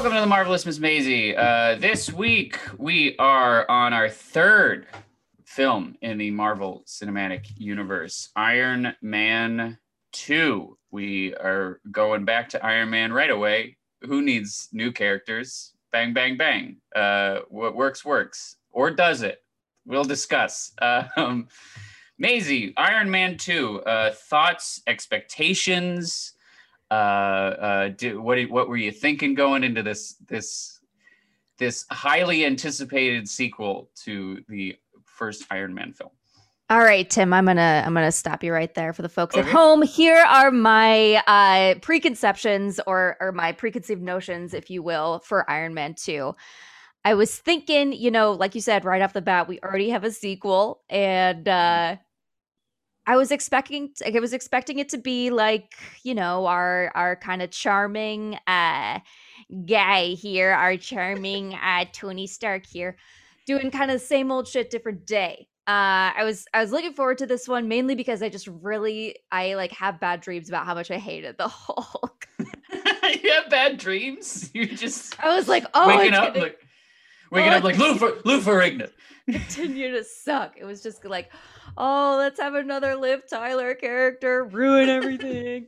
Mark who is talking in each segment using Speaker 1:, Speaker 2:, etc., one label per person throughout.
Speaker 1: welcome to the Marvelous Miss Maisie. Uh, this week we are on our third film in the Marvel Cinematic Universe, Iron Man 2. We are going back to Iron Man right away. Who needs new characters? Bang, bang, bang. Uh, what works, works. Or does it? We'll discuss. Uh, um, Maisie, Iron Man 2, uh, thoughts, expectations, uh, uh, do, what what were you thinking going into this this this highly anticipated sequel to the first Iron Man film?
Speaker 2: All right, Tim, I'm gonna I'm gonna stop you right there for the folks okay. at home. Here are my uh, preconceptions or or my preconceived notions, if you will, for Iron Man Two. I was thinking, you know, like you said, right off the bat, we already have a sequel, and uh, I was expecting I was expecting it to be like, you know, our our kind of charming uh guy here, our charming uh Tony Stark here, doing kind of the same old shit different day. Uh I was I was looking forward to this one mainly because I just really I like have bad dreams about how much I hated the Hulk.
Speaker 1: you have bad dreams? You just
Speaker 2: I was like, oh
Speaker 1: waking up like waking oh, up like Lou Lou Ferrigno.
Speaker 2: Continue to suck. It was just like oh, let's have another Liv Tyler character ruin everything.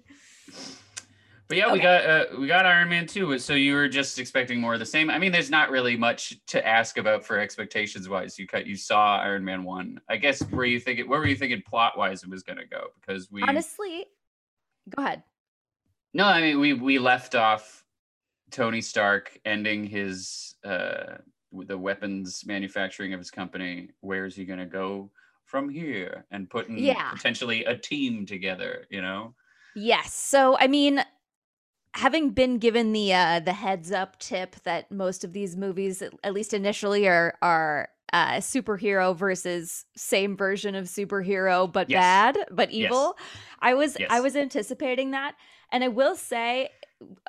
Speaker 1: but yeah, okay. we got uh, we got Iron Man 2. So you were just expecting more of the same. I mean, there's not really much to ask about for expectations wise. You cut you saw Iron Man 1. I guess were you thinking where were you thinking plot wise it was gonna go? Because we
Speaker 2: honestly go ahead.
Speaker 1: No, I mean we we left off Tony Stark ending his uh the weapons manufacturing of his company. Where is he gonna go? from here and putting yeah. potentially a team together, you know?
Speaker 2: Yes. So, I mean, having been given the uh, the heads up tip that most of these movies, at least initially, are are uh, superhero versus same version of superhero, but yes. bad, but evil. Yes. I was yes. I was anticipating that, and I will say,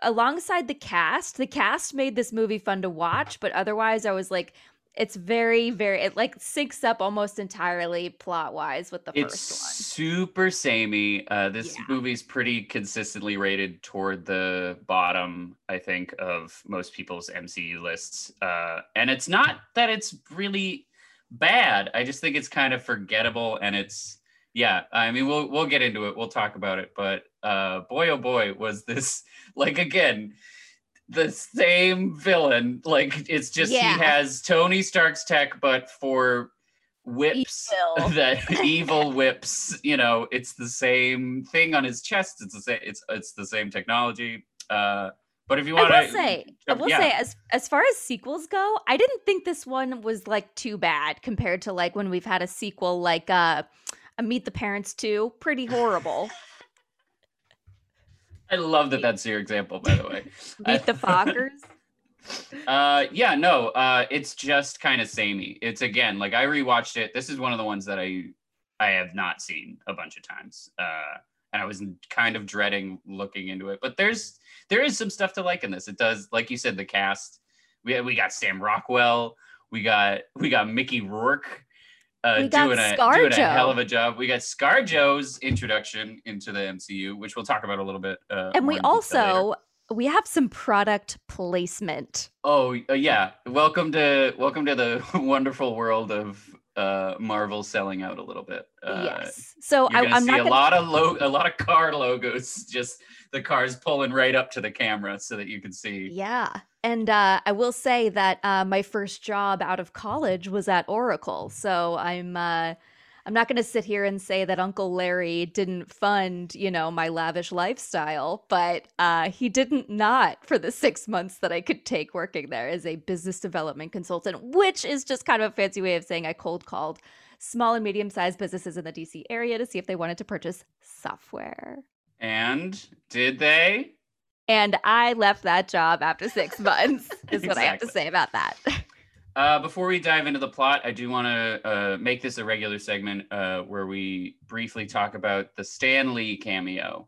Speaker 2: alongside the cast, the cast made this movie fun to watch, but otherwise, I was like, it's very very it like syncs up almost entirely plot wise with the
Speaker 1: it's
Speaker 2: first one.
Speaker 1: super samey. Uh this yeah. movie's pretty consistently rated toward the bottom i think of most people's mcu lists. Uh and it's not that it's really bad. I just think it's kind of forgettable and it's yeah i mean we'll we'll get into it we'll talk about it but uh boy oh boy was this like again the same villain. Like it's just yeah. he has Tony Stark's tech, but for whips evil. that evil whips. You know, it's the same thing on his chest. It's the same. It's it's the same technology. Uh, but if you want
Speaker 2: to say, I will yeah. say, as as far as sequels go, I didn't think this one was like too bad compared to like when we've had a sequel like uh, a Meet the Parents 2. Pretty horrible.
Speaker 1: I love that that's your example, by the way.
Speaker 2: Meet the Fockers.
Speaker 1: uh yeah no uh it's just kind of samey it's again like i rewatched it this is one of the ones that i i have not seen a bunch of times uh and i was kind of dreading looking into it but there's there is some stuff to like in this it does like you said the cast we we got sam rockwell we got we got mickey rourke uh, doing a doing a hell of a job. We got ScarJo's introduction into the MCU, which we'll talk about a little bit. Uh,
Speaker 2: and we also we have some product placement.
Speaker 1: Oh uh, yeah, welcome to welcome to the wonderful world of uh, Marvel selling out a little bit. Uh,
Speaker 2: yes. So I, am
Speaker 1: see
Speaker 2: a
Speaker 1: gonna... lot of lo- a lot of car logos, just the cars pulling right up to the camera so that you can see.
Speaker 2: Yeah. And uh, I will say that uh, my first job out of college was at Oracle. So I'm uh, I'm not going to sit here and say that Uncle Larry didn't fund, you know, my lavish lifestyle, but uh, he didn't not for the six months that I could take working there as a business development consultant, which is just kind of a fancy way of saying I cold called small and medium sized businesses in the DC area to see if they wanted to purchase software.
Speaker 1: And did they?
Speaker 2: And I left that job after six months, is what I have to say about that.
Speaker 1: Uh, before we dive into the plot, I do want to uh, make this a regular segment uh, where we briefly talk about the Stan Lee cameo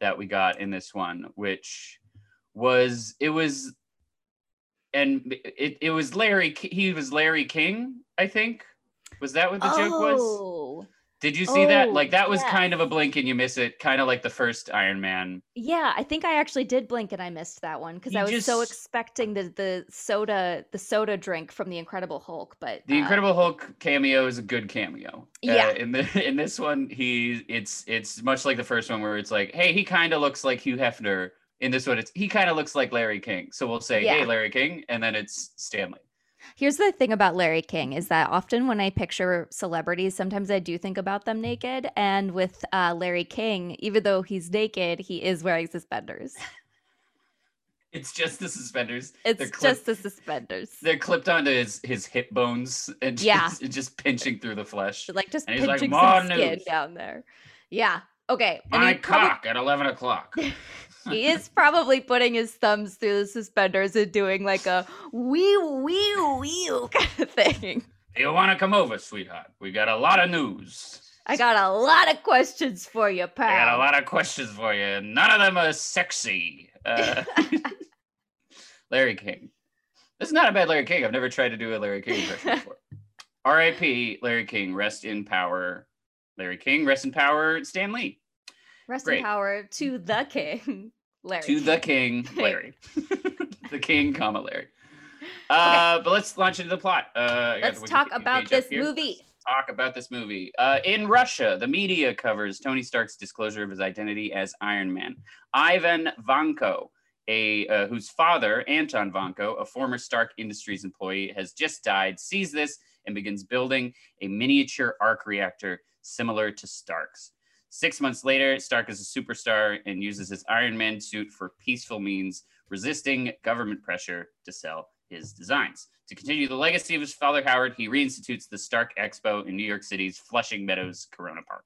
Speaker 1: that we got in this one, which was it was, and it, it was Larry. He was Larry King, I think. Was that what the oh. joke was? Did you see that?
Speaker 2: Oh,
Speaker 1: Like that was kind of a blink and you miss it, kind of like the first Iron Man.
Speaker 2: Yeah, I think I actually did blink and I missed that one because I was so expecting the the soda the soda drink from the Incredible Hulk, but
Speaker 1: The
Speaker 2: uh,
Speaker 1: Incredible Hulk cameo is a good cameo.
Speaker 2: Yeah.
Speaker 1: Uh, in the in this one, he it's it's much like the first one where it's like, hey, he kind of looks like Hugh Hefner. In this one, it's he kind of looks like Larry King. So we'll say, hey, Larry King, and then it's Stan Lee.
Speaker 2: Here's the thing about Larry King is that often when I picture celebrities, sometimes I do think about them naked. And with uh, Larry King, even though he's naked, he is wearing suspenders.
Speaker 1: It's just the suspenders.
Speaker 2: It's just the suspenders.
Speaker 1: They're clipped onto his his hip bones and just,
Speaker 2: Yeah.
Speaker 1: just pinching through the flesh.
Speaker 2: like just
Speaker 1: And he's like,
Speaker 2: pinching
Speaker 1: "More
Speaker 2: some skin down there. Yeah. Okay. And
Speaker 1: My
Speaker 2: he probably-
Speaker 1: cock at eleven o'clock.
Speaker 2: he is probably putting his thumbs through the suspenders and doing like a wee wee wee kind of thing.
Speaker 1: you want to come over, sweetheart? We got a lot of news.
Speaker 2: I got a lot of questions for you, pal.
Speaker 1: I got a lot of questions for you. None of them are sexy. Uh, Larry King. This is not a bad Larry King. I've never tried to do a Larry King impression before. R.I.P. Larry King. Rest in power. Larry King. Rest in power. Stan Lee.
Speaker 2: Rest
Speaker 1: Great.
Speaker 2: in power to the king, Larry.
Speaker 1: To the King, Larry. the King, comma Larry. Uh, But let's launch into the plot. Uh,
Speaker 2: Let's talk about this movie.
Speaker 1: talk about this movie. Uh, in Russia, the media covers Tony Stark's disclosure of his identity as Iron Man. Ivan Vanko, a uh, whose father Anton Vanko, a former Stark Industries employee, has just died, sees this and begins building a miniature arc reactor similar to Stark's. Six months later, Stark is a superstar and uses his Iron Man suit for peaceful means, resisting government pressure to sell his designs. To continue the legacy of his father, Howard, he reinstitutes the Stark Expo in New York City's Flushing Meadows Corona Park.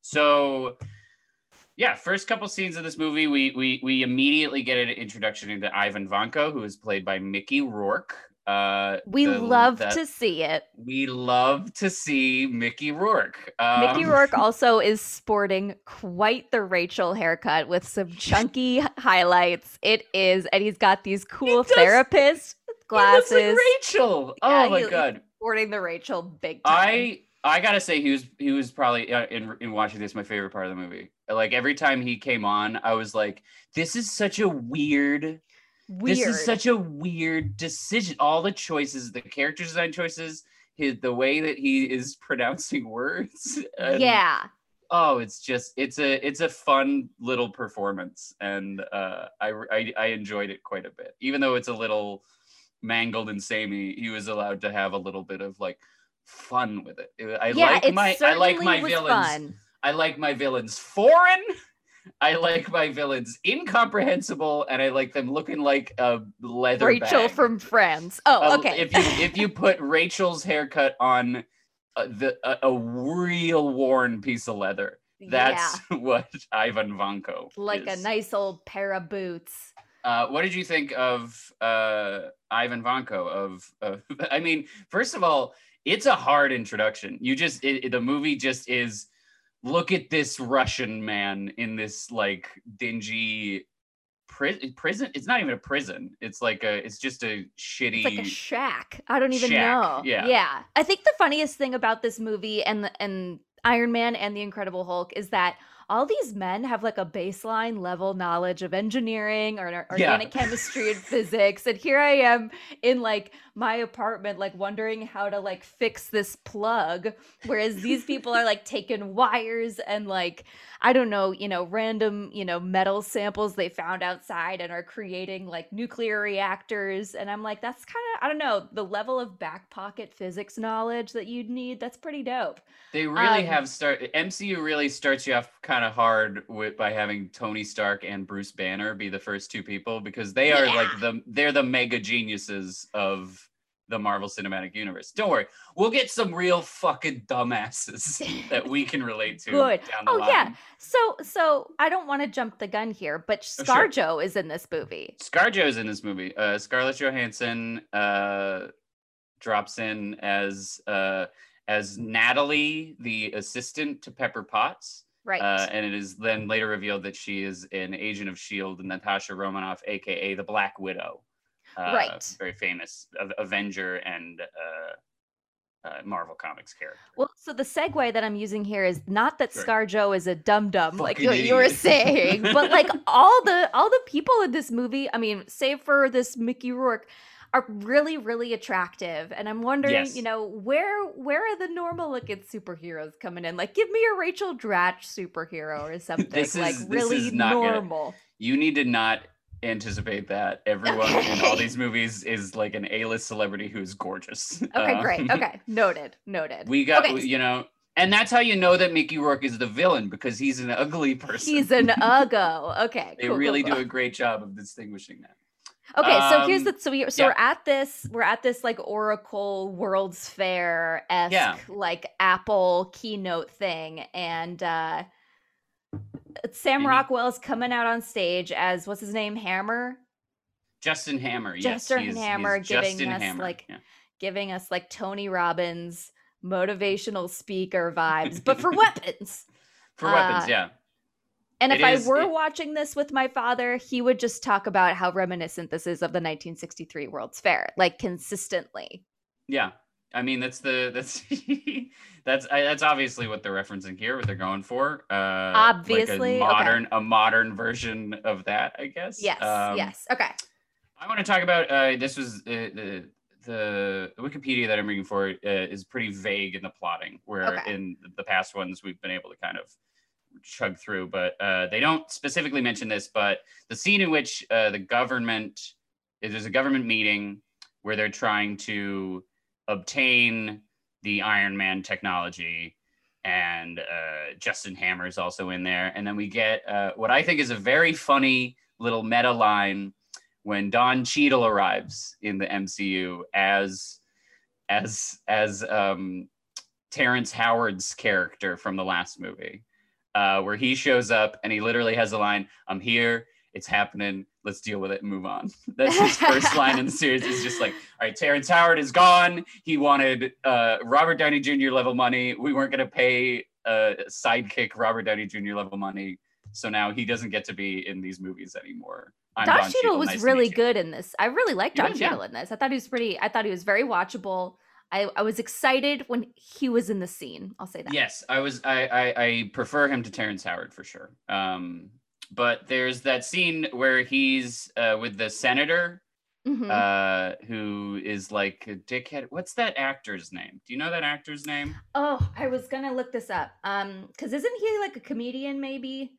Speaker 1: So, yeah, first couple scenes of this movie, we we we immediately get an introduction into Ivan Vanko, who is played by Mickey Rourke. Uh,
Speaker 2: We
Speaker 1: the-
Speaker 2: love
Speaker 1: that-
Speaker 2: to see it.
Speaker 1: We love to see Mickey Rourke. Um,
Speaker 2: Mickey Rourke also is sporting quite the Rachel haircut with some chunky highlights. It is, and he's got these cool
Speaker 1: does-
Speaker 2: therapist glasses.
Speaker 1: like Rachel.
Speaker 2: Yeah,
Speaker 1: oh my
Speaker 2: he-
Speaker 1: god.
Speaker 2: sporting the Rachel big time.
Speaker 1: I I gotta say he was he was probably uh, in in watching this my favorite part of the movie. Like every time he came on, I was like, "This is such a weird.
Speaker 2: Weird.
Speaker 1: This is such a weird decision. All the choices, the character design choices, his the way that he is pronouncing words. and-
Speaker 2: yeah.
Speaker 1: Oh, it's just it's a it's a fun little performance, and uh, I, I I enjoyed it quite a bit. Even though it's a little mangled and samey, he was allowed to have a little bit of like fun with it. I
Speaker 2: yeah,
Speaker 1: like
Speaker 2: it
Speaker 1: my I like my villains.
Speaker 2: fun.
Speaker 1: I like my villains foreign. I like my villains incomprehensible, and I like them looking like a leather.
Speaker 2: Rachel
Speaker 1: bag.
Speaker 2: from Friends. Oh,
Speaker 1: Uh,
Speaker 2: okay.
Speaker 1: If you if you put Rachel's haircut on uh, the a, a real worn piece of leather, that's what Ivan Vanko.
Speaker 2: yeah, like a nice old pair of boots.
Speaker 1: Uh, what did you think of uh, Ivan Vanko? Of, of I mean, first of all, it's a hard introduction. You just it, it- the movie just is. Look at this Russian man in this like dingy pri- prison. It's not even a prison. It's like a. It's just a shitty.
Speaker 2: It's like a shack. I don't even
Speaker 1: shack,
Speaker 2: know.
Speaker 1: yeah.
Speaker 2: Yeah. I think the funniest thing about this movie and the, and Iron Man and the Incredible Hulk is that all these men have like a baseline level knowledge of engineering or or
Speaker 1: Yeah.
Speaker 2: organic chemistry and physics. And here I am in like my apartment, like wondering how to like fix this plug. Whereas these people are like taking wires and like, I don't know, you know, random, you know, metal samples they found outside and are creating like nuclear reactors. And I'm like, that's kind of, I don't know, the level of back pocket physics knowledge that you'd need. That's pretty dope.
Speaker 1: They really
Speaker 2: Um,
Speaker 1: have start MCU really starts you off kind of hard with by having Tony Stark and Bruce Banner be the first two people because they are like the they're the mega geniuses of the Marvel Cinematic Universe. Don't worry, we'll get some real fucking dumbasses that we can relate to
Speaker 2: Good.
Speaker 1: down the
Speaker 2: Oh,
Speaker 1: line.
Speaker 2: yeah. So, so I don't want to jump the gun here, but
Speaker 1: Oh, sure.
Speaker 2: ScarJo is in this movie.
Speaker 1: ScarJo is in this movie. Uh, Scarlett Johansson uh, drops in as uh, as Natalie, the assistant to Pepper Potts.
Speaker 2: Right.
Speaker 1: Uh, and it is then later revealed that she is an agent of S.H.I.E.L.D., and Natasha Romanoff, aka the Black Widow. Uh,
Speaker 2: Right.
Speaker 1: Very famous Avenger and uh, uh, Marvel Comics character.
Speaker 2: Well, so the segue that I'm using here is not that
Speaker 1: Sure.
Speaker 2: ScarJo is a dum dum like what you were saying, but like all the all the people in this movie, I mean, save for this Mickey Rourke, are really really attractive, and I'm wondering,
Speaker 1: Yes.
Speaker 2: you know, where where are the normal looking superheroes coming in? Like, give me a Rachel Dratch superhero or something,
Speaker 1: This
Speaker 2: like
Speaker 1: is- this
Speaker 2: really
Speaker 1: is not gonna-
Speaker 2: normal.
Speaker 1: You need to not anticipate that everyone in all these movies is like an A-list celebrity who's gorgeous.
Speaker 2: Okay,
Speaker 1: Um,
Speaker 2: great. Okay, noted, noted.
Speaker 1: We got
Speaker 2: Okay,
Speaker 1: you know, and that's how you know that Mickey Rourke is the villain because he's an ugly person.
Speaker 2: He's an uggo. Okay,
Speaker 1: they
Speaker 2: cool, cool,
Speaker 1: really
Speaker 2: cool.
Speaker 1: do a great job of distinguishing that.
Speaker 2: Okay, so here's
Speaker 1: Um,
Speaker 2: the so we so
Speaker 1: yeah.
Speaker 2: we're at this we're at this like Oracle World's Fair esque
Speaker 1: Yeah.
Speaker 2: like Apple keynote thing, and uh Sam
Speaker 1: And he-
Speaker 2: Rockwell's coming out on stage as what's his name Hammer,
Speaker 1: Justin Hammer, yes,
Speaker 2: Justin
Speaker 1: he is- he's
Speaker 2: Hammer giving
Speaker 1: Justin
Speaker 2: us,
Speaker 1: Hammer,
Speaker 2: like,
Speaker 1: yeah.
Speaker 2: giving us like Tony Robbins motivational speaker vibes, but for weapons.
Speaker 1: for weapons,
Speaker 2: uh,
Speaker 1: yeah.
Speaker 2: And if
Speaker 1: It
Speaker 2: I were
Speaker 1: it-
Speaker 2: watching this with my father, he would just talk about how reminiscent this is of the 1963 World's Fair, like consistently.
Speaker 1: Yeah, I mean that's the that's that's I, that's obviously what they're referencing here, what they're going for. Uh,
Speaker 2: Obviously,
Speaker 1: like a modern a modern version of that, I guess.
Speaker 2: Yes,
Speaker 1: Um,
Speaker 2: yes. Okay.
Speaker 1: I want to talk about uh, this was uh, the the Wikipedia that I'm reading for uh, is pretty vague in the plotting, where
Speaker 2: Okay.
Speaker 1: in the past ones we've been able to kind of chug through, but uh, they don't specifically mention this. But the scene in which uh, the government there's a government meeting where they're trying to obtain the Iron Man technology. And uh, Justin Hammer is also in there. And then we get uh, what I think is a very funny little meta line when Don Cheadle arrives in the MCU as as as um, Terrence Howard's character from the last movie, uh, where he shows up and he literally has a line, "I'm here, it's happening, let's deal with it and move on." That's his first line in the series. Is just like, "All right, Terrence Howard is gone. He wanted uh, Robert Downey Jr. level money. We weren't going to pay uh, sidekick Robert Downey Jr. level money." So now he doesn't get to be in these movies anymore. I'm
Speaker 2: Don,
Speaker 1: Don
Speaker 2: Cheadle was
Speaker 1: Nice
Speaker 2: really good in this. I really liked Don
Speaker 1: was, yeah.
Speaker 2: Cheadle in this. I thought he was pretty. I thought he was very watchable. I, I was excited when he was in the scene. I'll say that.
Speaker 1: Yes, I was. I, I I prefer him to Terrence Howard for sure. Um, but there's that scene where he's uh, with the senator,
Speaker 2: Mhm.
Speaker 1: uh, who is like a dickhead. What's that actor's name? Do you know that actor's name?
Speaker 2: oh, I was gonna look this up. Um, because isn't he like a comedian? Maybe.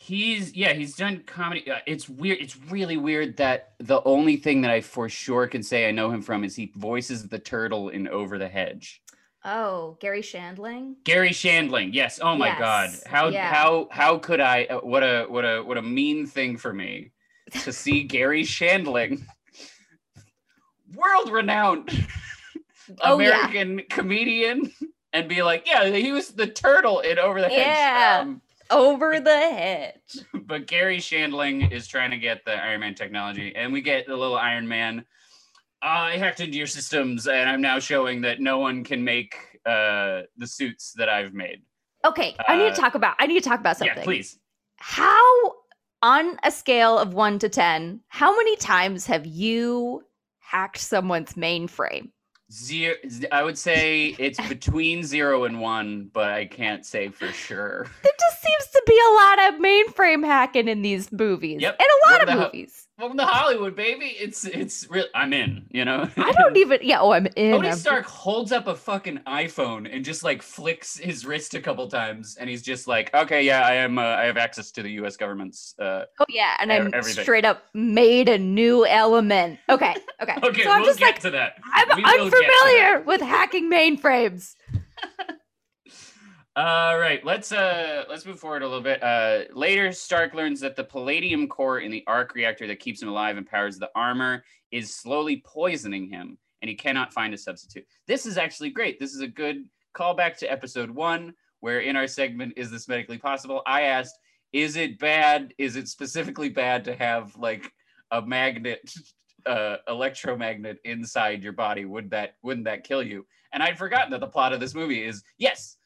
Speaker 1: He's yeah, he's done comedy. Uh, it's weird. It's really weird that the only thing that I for sure can say I know him from is he voices the turtle in Over the Hedge.
Speaker 2: Oh, Garry Shandling.
Speaker 1: Garry Shandling. Yes. Oh my God. How
Speaker 2: yeah.
Speaker 1: how how could I? uh, What a what a what a mean thing for me to see Garry Shandling, world renowned
Speaker 2: Oh, yeah.
Speaker 1: American comedian, and be like, yeah, he was the turtle in Over the Hedge.
Speaker 2: Yeah.
Speaker 1: Um,
Speaker 2: Over the hedge.
Speaker 1: but Garry Shandling is trying to get the Iron Man technology, and we get the little Iron Man. I hacked into your systems, and I'm now showing that no one can make uh, the suits that I've made.
Speaker 2: Okay, I need
Speaker 1: Uh,
Speaker 2: to talk about. I need to talk about something.
Speaker 1: Yeah, please.
Speaker 2: How, on a scale of one to ten, how many times have you hacked someone's mainframe?
Speaker 1: Zero. I would say it's between zero and one, but I can't say for sure.
Speaker 2: There just seems to be a lot of mainframe hacking in these movies.
Speaker 1: Yep.
Speaker 2: And a lot
Speaker 1: What
Speaker 2: of movies.
Speaker 1: Welcome to Hollywood, baby. It's it's real. I'm in. You know.
Speaker 2: I don't even. Yeah. Oh, I'm in.
Speaker 1: Tony
Speaker 2: I'm-
Speaker 1: Stark holds up a fucking iPhone and just like flicks his wrist a couple times, and he's just like, "Okay, yeah, I am. Uh, I have access to the U.S. government's." Uh,
Speaker 2: Oh yeah, and I'm
Speaker 1: everything.
Speaker 2: straight up made a new element. Okay. Okay.
Speaker 1: okay,
Speaker 2: so I'm
Speaker 1: we'll
Speaker 2: just
Speaker 1: get
Speaker 2: like
Speaker 1: to that.
Speaker 2: I'm
Speaker 1: We will get to
Speaker 2: unfamiliar
Speaker 1: that.
Speaker 2: with hacking mainframes.
Speaker 1: All right, let's uh let's move forward a little bit. Uh, later, Stark learns that the palladium core in the arc reactor that keeps him alive and powers the armor is slowly poisoning him, and he cannot find a substitute. This is actually great. This is a good callback to episode one, where in our segment "Is this medically possible?" I asked, "Is it bad? Is it specifically bad to have like a magnet, uh, electromagnet inside your body? Would that wouldn't that kill you?" And I'd forgotten that the plot of this movie is yes,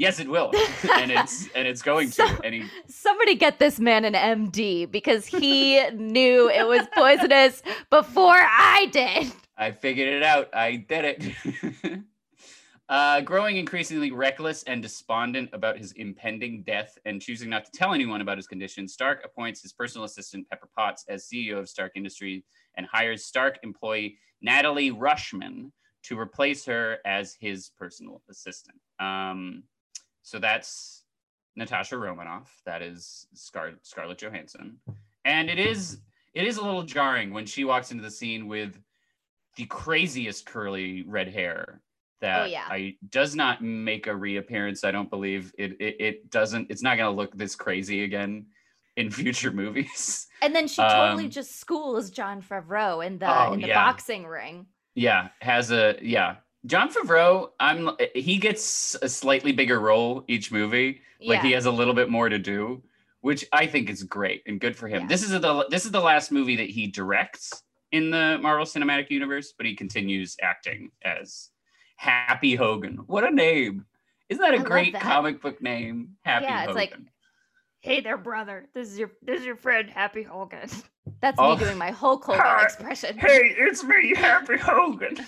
Speaker 1: yes, it will, and it's and it's going to. And he
Speaker 2: Somebody get this man an MD because he knew it was poisonous before I did.
Speaker 1: I figured it out. I did it. Uh, growing increasingly reckless and despondent about his impending death and choosing not to tell anyone about his condition, Stark appoints his personal assistant, Pepper Potts, as CEO of Stark Industries and hires Stark employee Natalie Rushman to replace her as his personal assistant. Um, so that's Natasha Romanoff. That is Scar- Scarlett Johansson, and it is it is a little jarring when she walks into the scene with the craziest curly red hair that
Speaker 2: Oh, yeah.
Speaker 1: I does not make a reappearance. I don't believe it. It, it doesn't. It's not going to look this crazy again in future movies.
Speaker 2: And then she totally
Speaker 1: Um,
Speaker 2: just schools Jon Favreau in the
Speaker 1: Oh,
Speaker 2: in the
Speaker 1: yeah.
Speaker 2: boxing ring.
Speaker 1: Yeah, has a yeah. Jon Favreau, I'm he gets a slightly bigger role each movie. Like
Speaker 2: yeah.
Speaker 1: he has a little bit more to do, which I think is great and good for him.
Speaker 2: Yeah.
Speaker 1: This is the this is the last movie that he directs in the Marvel Cinematic Universe, but he continues acting as Happy Hogan. What a name! Isn't that a
Speaker 2: I
Speaker 1: great
Speaker 2: that.
Speaker 1: comic book name? Happy
Speaker 2: Yeah, it's
Speaker 1: Hogan.
Speaker 2: like- Hey there, brother. This is your this is your friend Happy Hogan. That's
Speaker 1: Oh.
Speaker 2: me doing my Hulk Hogan
Speaker 1: Hi.
Speaker 2: expression.
Speaker 1: hey, it's me, Happy Hogan.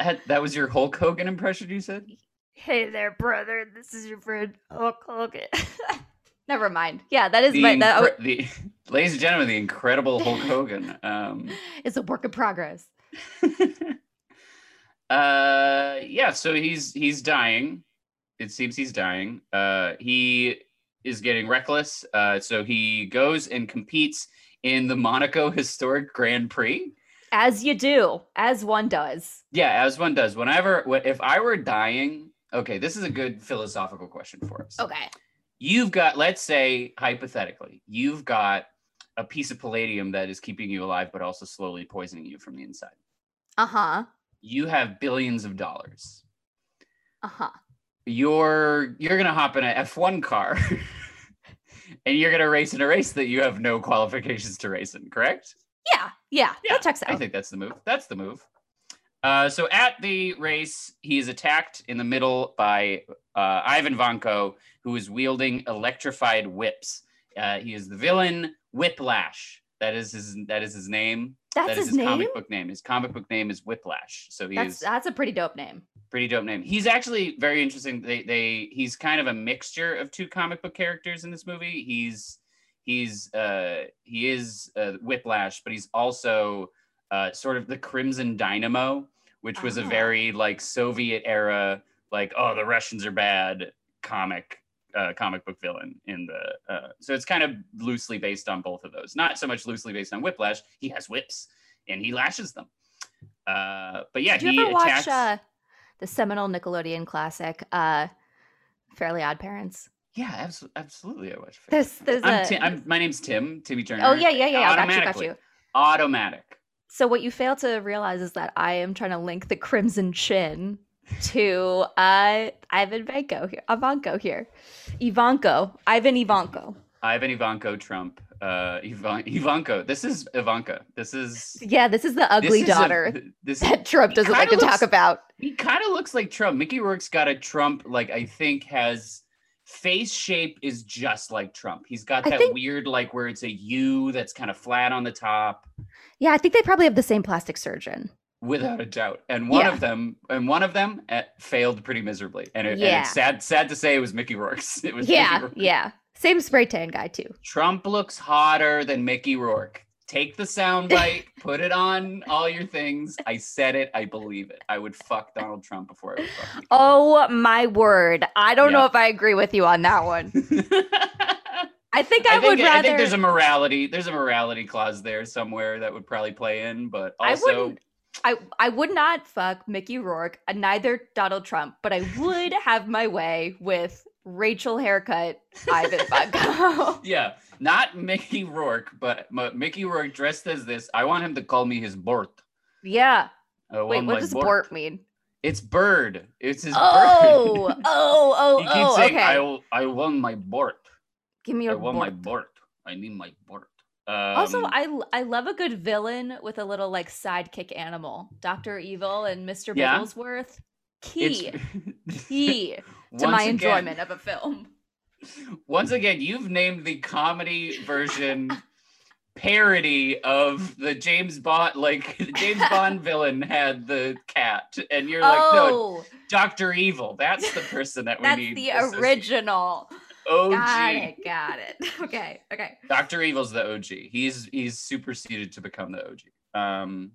Speaker 1: That- that was your Hulk Hogan impression, you said?
Speaker 2: hey there, brother. This is your friend Hulk Hogan. Never mind. Yeah, that is
Speaker 1: the,
Speaker 2: my that,
Speaker 1: incre- the ladies and gentlemen, the incredible Hulk Hogan. Um,
Speaker 2: it's a work in progress.
Speaker 1: uh, yeah, so he's he's dying. It seems he's dying. Uh, he is getting reckless. Uh, so he goes and competes in the Monaco Historic Grand Prix.
Speaker 2: As you do, as one does.
Speaker 1: Yeah, as one does. Whenever, if I were dying, okay, this is a good philosophical question for us.
Speaker 2: Okay.
Speaker 1: you've got let's say hypothetically you've got a piece of palladium that is keeping you alive but also slowly poisoning you from the inside
Speaker 2: Uh-huh.
Speaker 1: you have billions of dollars
Speaker 2: Uh-huh.
Speaker 1: You're you're gonna hop in a f1 car and you're gonna race in a race that you have no qualifications to race in correct
Speaker 2: Yeah, yeah.
Speaker 1: Yeah,
Speaker 2: that checks out.
Speaker 1: i think that's the move that's the move uh, so at the race, he is attacked in the middle by uh, Ivan Vanko, who is wielding electrified whips. Uh, he is the villain Whiplash. That is his. That is his name.
Speaker 2: That's
Speaker 1: That is
Speaker 2: his name.
Speaker 1: comic book name. His comic book name is Whiplash. So he's
Speaker 2: That's that's a pretty dope name.
Speaker 1: pretty dope name. He's actually very interesting. They they he's kind of a mixture of two comic book characters in this movie. He's he's uh he is uh, Whiplash, but he's also uh sort of the Crimson Dynamo, which was a
Speaker 2: Oh.
Speaker 1: very like Soviet era like oh the Russians are bad comic uh, comic book villain in the uh, so it's kind of loosely based on both of those. Not so much loosely based on Whiplash. He has whips and he lashes them. Uh, but yeah,
Speaker 2: Did
Speaker 1: he
Speaker 2: you ever
Speaker 1: attacks.
Speaker 2: watch uh, the seminal Nickelodeon classic, uh, Fairly Odd Parents?
Speaker 1: Yeah, absolutely. Absolutely, I watch.
Speaker 2: There's there's
Speaker 1: I'm,
Speaker 2: a
Speaker 1: Ti- I'm my name's Tim. Timmy Turner.
Speaker 2: oh yeah yeah yeah I got you got you.
Speaker 1: Automatic.
Speaker 2: So what you fail to realize is that I am trying to link the Crimson Chin to uh Ivan Vanko here, Ivanko here, Ivanko, Ivan Ivanko.
Speaker 1: Ivan Ivanko Trump. Uh, Ivan Ivanko. This is Ivanka. This is
Speaker 2: Yeah, this is the
Speaker 1: this
Speaker 2: ugly
Speaker 1: is a-
Speaker 2: daughter
Speaker 1: this
Speaker 2: that Trump doesn't like to talk about.
Speaker 1: he kind of looks like Trump. Mickey Rourke's got a Trump. Like I think has face shape is just like Trump. He's got that
Speaker 2: think-
Speaker 1: weird like where it's a U that's kind of flat on the top.
Speaker 2: Yeah, I think they probably have the same plastic surgeon.
Speaker 1: Without a doubt. And one
Speaker 2: Yeah.
Speaker 1: of them, and one of them uh, failed pretty miserably. And, it, and
Speaker 2: Yeah.
Speaker 1: it's sad, sad to say, it was Mickey Rourke's. It was
Speaker 2: Yeah, yeah. Same spray tan guy too.
Speaker 1: Trump looks hotter than Mickey Rourke. Take the soundbite, put it on all your things. I said it. I believe it. I would fuck Donald Trump before I would fuck Mickey
Speaker 2: Oh my word. I don't know if I agree with you on that one. I think I,
Speaker 1: I
Speaker 2: would rather
Speaker 1: I think there's a morality. There's a morality clause there somewhere that would probably play in, but also
Speaker 2: I, I would not fuck Mickey Rourke, and neither Donald Trump, but I would have my way with Rachel haircut Ivan Vanko.
Speaker 1: Yeah, not Mickey Rourke, but M- Mickey Rourke dressed as this. I want him to call me his Bort.
Speaker 2: yeah.
Speaker 1: I
Speaker 2: Wait, what does
Speaker 1: Bort.
Speaker 2: Bort mean?
Speaker 1: It's bird. It's his
Speaker 2: Oh,
Speaker 1: bird.
Speaker 2: oh, oh,
Speaker 1: he keeps
Speaker 2: oh,
Speaker 1: saying,
Speaker 2: okay.
Speaker 1: I want my Bort.
Speaker 2: Give me
Speaker 1: I
Speaker 2: your
Speaker 1: want my
Speaker 2: Bort.
Speaker 1: Bort. I need my Bort. Um,
Speaker 2: Also, I love a good villain with a little like sidekick animal. Doctor Evil and Mr.
Speaker 1: Yeah.
Speaker 2: Bigglesworth. Key, key to my
Speaker 1: again-
Speaker 2: enjoyment of a film.
Speaker 1: Once again, you've named the comedy version parody of the James Bond, like the James Bond villain had the cat, and you're like,
Speaker 2: oh,
Speaker 1: no, Doctor Evil. That's the person that we
Speaker 2: that's
Speaker 1: need.
Speaker 2: the
Speaker 1: associated.
Speaker 2: original.
Speaker 1: OG.
Speaker 2: Got it. Got it. Okay. Okay.
Speaker 1: Doctor Evil's the OG. He's he's superseded to become the OG. Um,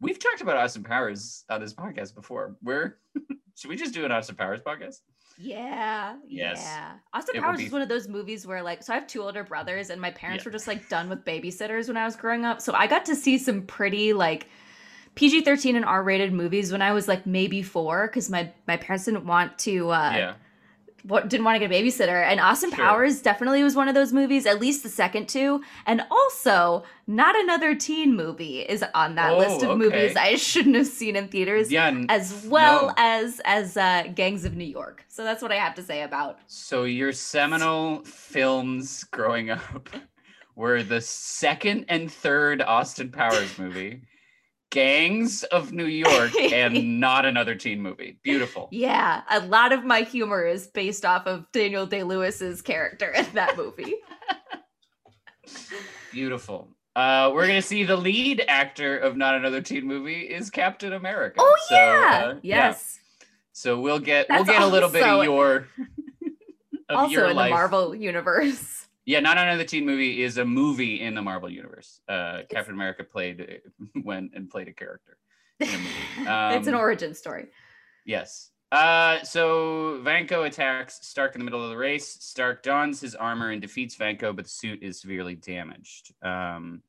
Speaker 1: we've talked about Austin Powers on this podcast before. We're should we just do an Austin Powers podcast?
Speaker 2: Yeah.
Speaker 1: Yes.
Speaker 2: Yeah. Austin
Speaker 1: It
Speaker 2: Powers
Speaker 1: be-
Speaker 2: is one of those movies where like so I have two older brothers and my parents
Speaker 1: Yeah.
Speaker 2: were just like done with babysitters when I was growing up. So I got to see some pretty like PG-13 and R-rated movies when I was like maybe 4 cuz my my parents didn't want to uh
Speaker 1: yeah.
Speaker 2: What didn't want to get a babysitter and Austin
Speaker 1: Sure.
Speaker 2: Powers definitely was one of those movies at least the second two and also not another teen movie is on that
Speaker 1: Oh,
Speaker 2: list of
Speaker 1: okay.
Speaker 2: movies I shouldn't have seen in theaters
Speaker 1: Yeah. n-
Speaker 2: as well
Speaker 1: No.
Speaker 2: as as uh, Gangs of New York. So that's what I have to say about.
Speaker 1: So your seminal films growing up were the second and third Austin Powers movie, Gangs of New York, and not another teen movie. Beautiful.
Speaker 2: Yeah, a lot of my humor is based off of Daniel Day Lewis's character in that movie.
Speaker 1: Beautiful. Uh, we're gonna see the lead actor of not another teen movie is Captain America.
Speaker 2: oh
Speaker 1: So,
Speaker 2: yeah,
Speaker 1: uh, yeah.
Speaker 2: yes.
Speaker 1: So we'll get
Speaker 2: That's
Speaker 1: we'll get a little bit of your of
Speaker 2: Also in
Speaker 1: life.
Speaker 2: the Marvel universe.
Speaker 1: Yeah, not another teen movie is a movie in the Marvel universe. Uh, Captain America played went and played a character. In a movie.
Speaker 2: it's an
Speaker 1: Um,
Speaker 2: origin story.
Speaker 1: Yes. Uh, so Vanko attacks Stark in the middle of the race. Stark dons his armor and defeats Vanko, but the suit is severely damaged. Um,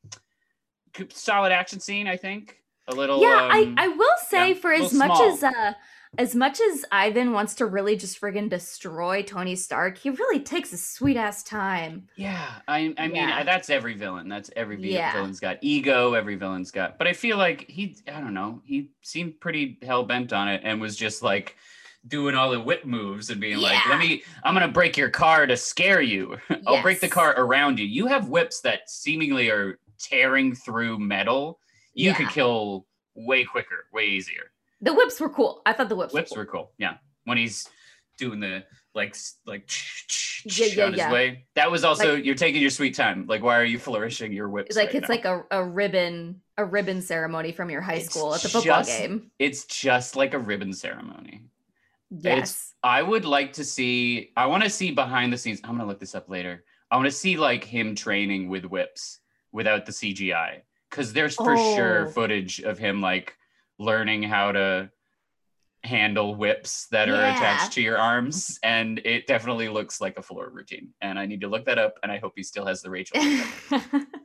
Speaker 1: solid action scene, I think. A little.
Speaker 2: Yeah,
Speaker 1: um,
Speaker 2: I I will say
Speaker 1: yeah,
Speaker 2: for as much
Speaker 1: small.
Speaker 2: as uh as much as Ivan wants to really just friggin' destroy Tony Stark, he really takes a sweet ass time.
Speaker 1: Yeah, I, I mean
Speaker 2: Yeah.
Speaker 1: that's every villain. That's every
Speaker 2: Yeah.
Speaker 1: villain's got ego. Every villain's got. But I feel like he, I don't know, he seemed pretty hell bent on it and was just like doing all the whip moves and being like, "Let me, I'm gonna break your car to scare you. I'll break the car around you. You have whips that seemingly are tearing through metal. You could kill way quicker, way easier.
Speaker 2: The whips were cool. I thought the whips,
Speaker 1: Whips
Speaker 2: were
Speaker 1: were cool. Yeah, when he's doing the like like
Speaker 2: Yeah, yeah,
Speaker 1: on his
Speaker 2: yeah.
Speaker 1: way. That was also you're taking your sweet time. Like, why are you flourishing your whips?
Speaker 2: cool. Like
Speaker 1: right
Speaker 2: it's
Speaker 1: now?
Speaker 2: like a, a ribbon a ribbon ceremony from your high
Speaker 1: It's
Speaker 2: school at the football
Speaker 1: just-
Speaker 2: game.
Speaker 1: it's just like a ribbon ceremony.
Speaker 2: Yes.
Speaker 1: I would like to see. I want to see behind the scenes. I'm gonna look this up later. I want to see like him training with whips without the CGI because there's for sure
Speaker 2: Oh.
Speaker 1: footage of him like learning how to handle whips that are
Speaker 2: Yeah.
Speaker 1: attached to your arms and it definitely looks like a floor routine and i need to look that up and i hope he still has the rachel haircut.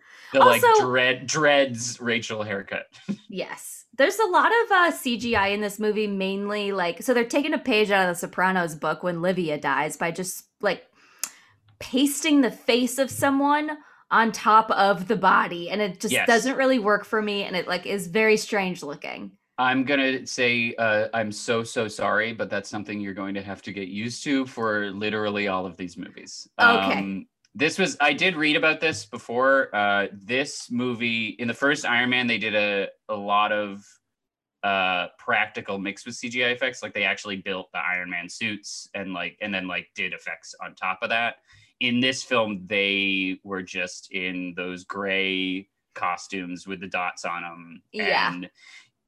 Speaker 1: the like dread dreads rachel haircut
Speaker 2: yes. There's a lot of uh, CGI in this movie, mainly like so they're taking a page out of the Sopranos book when Livia dies by just like pasting the face of someone on top of the body, and it just
Speaker 1: Yes.
Speaker 2: doesn't really work for me, and it like is very strange looking.
Speaker 1: I'm gonna say uh, I'm so so sorry, but that's something you're going to have to get used to for literally all of these movies.
Speaker 2: Okay.
Speaker 1: Um, this was I did read about this before. Uh, this movie in the first Iron Man, they did a a lot of uh practical mixed with CGI effects. Like they actually built the Iron Man suits and like and then like did effects on top of that. In this film, they were just in those gray costumes with the dots on them.
Speaker 2: Yeah.
Speaker 1: And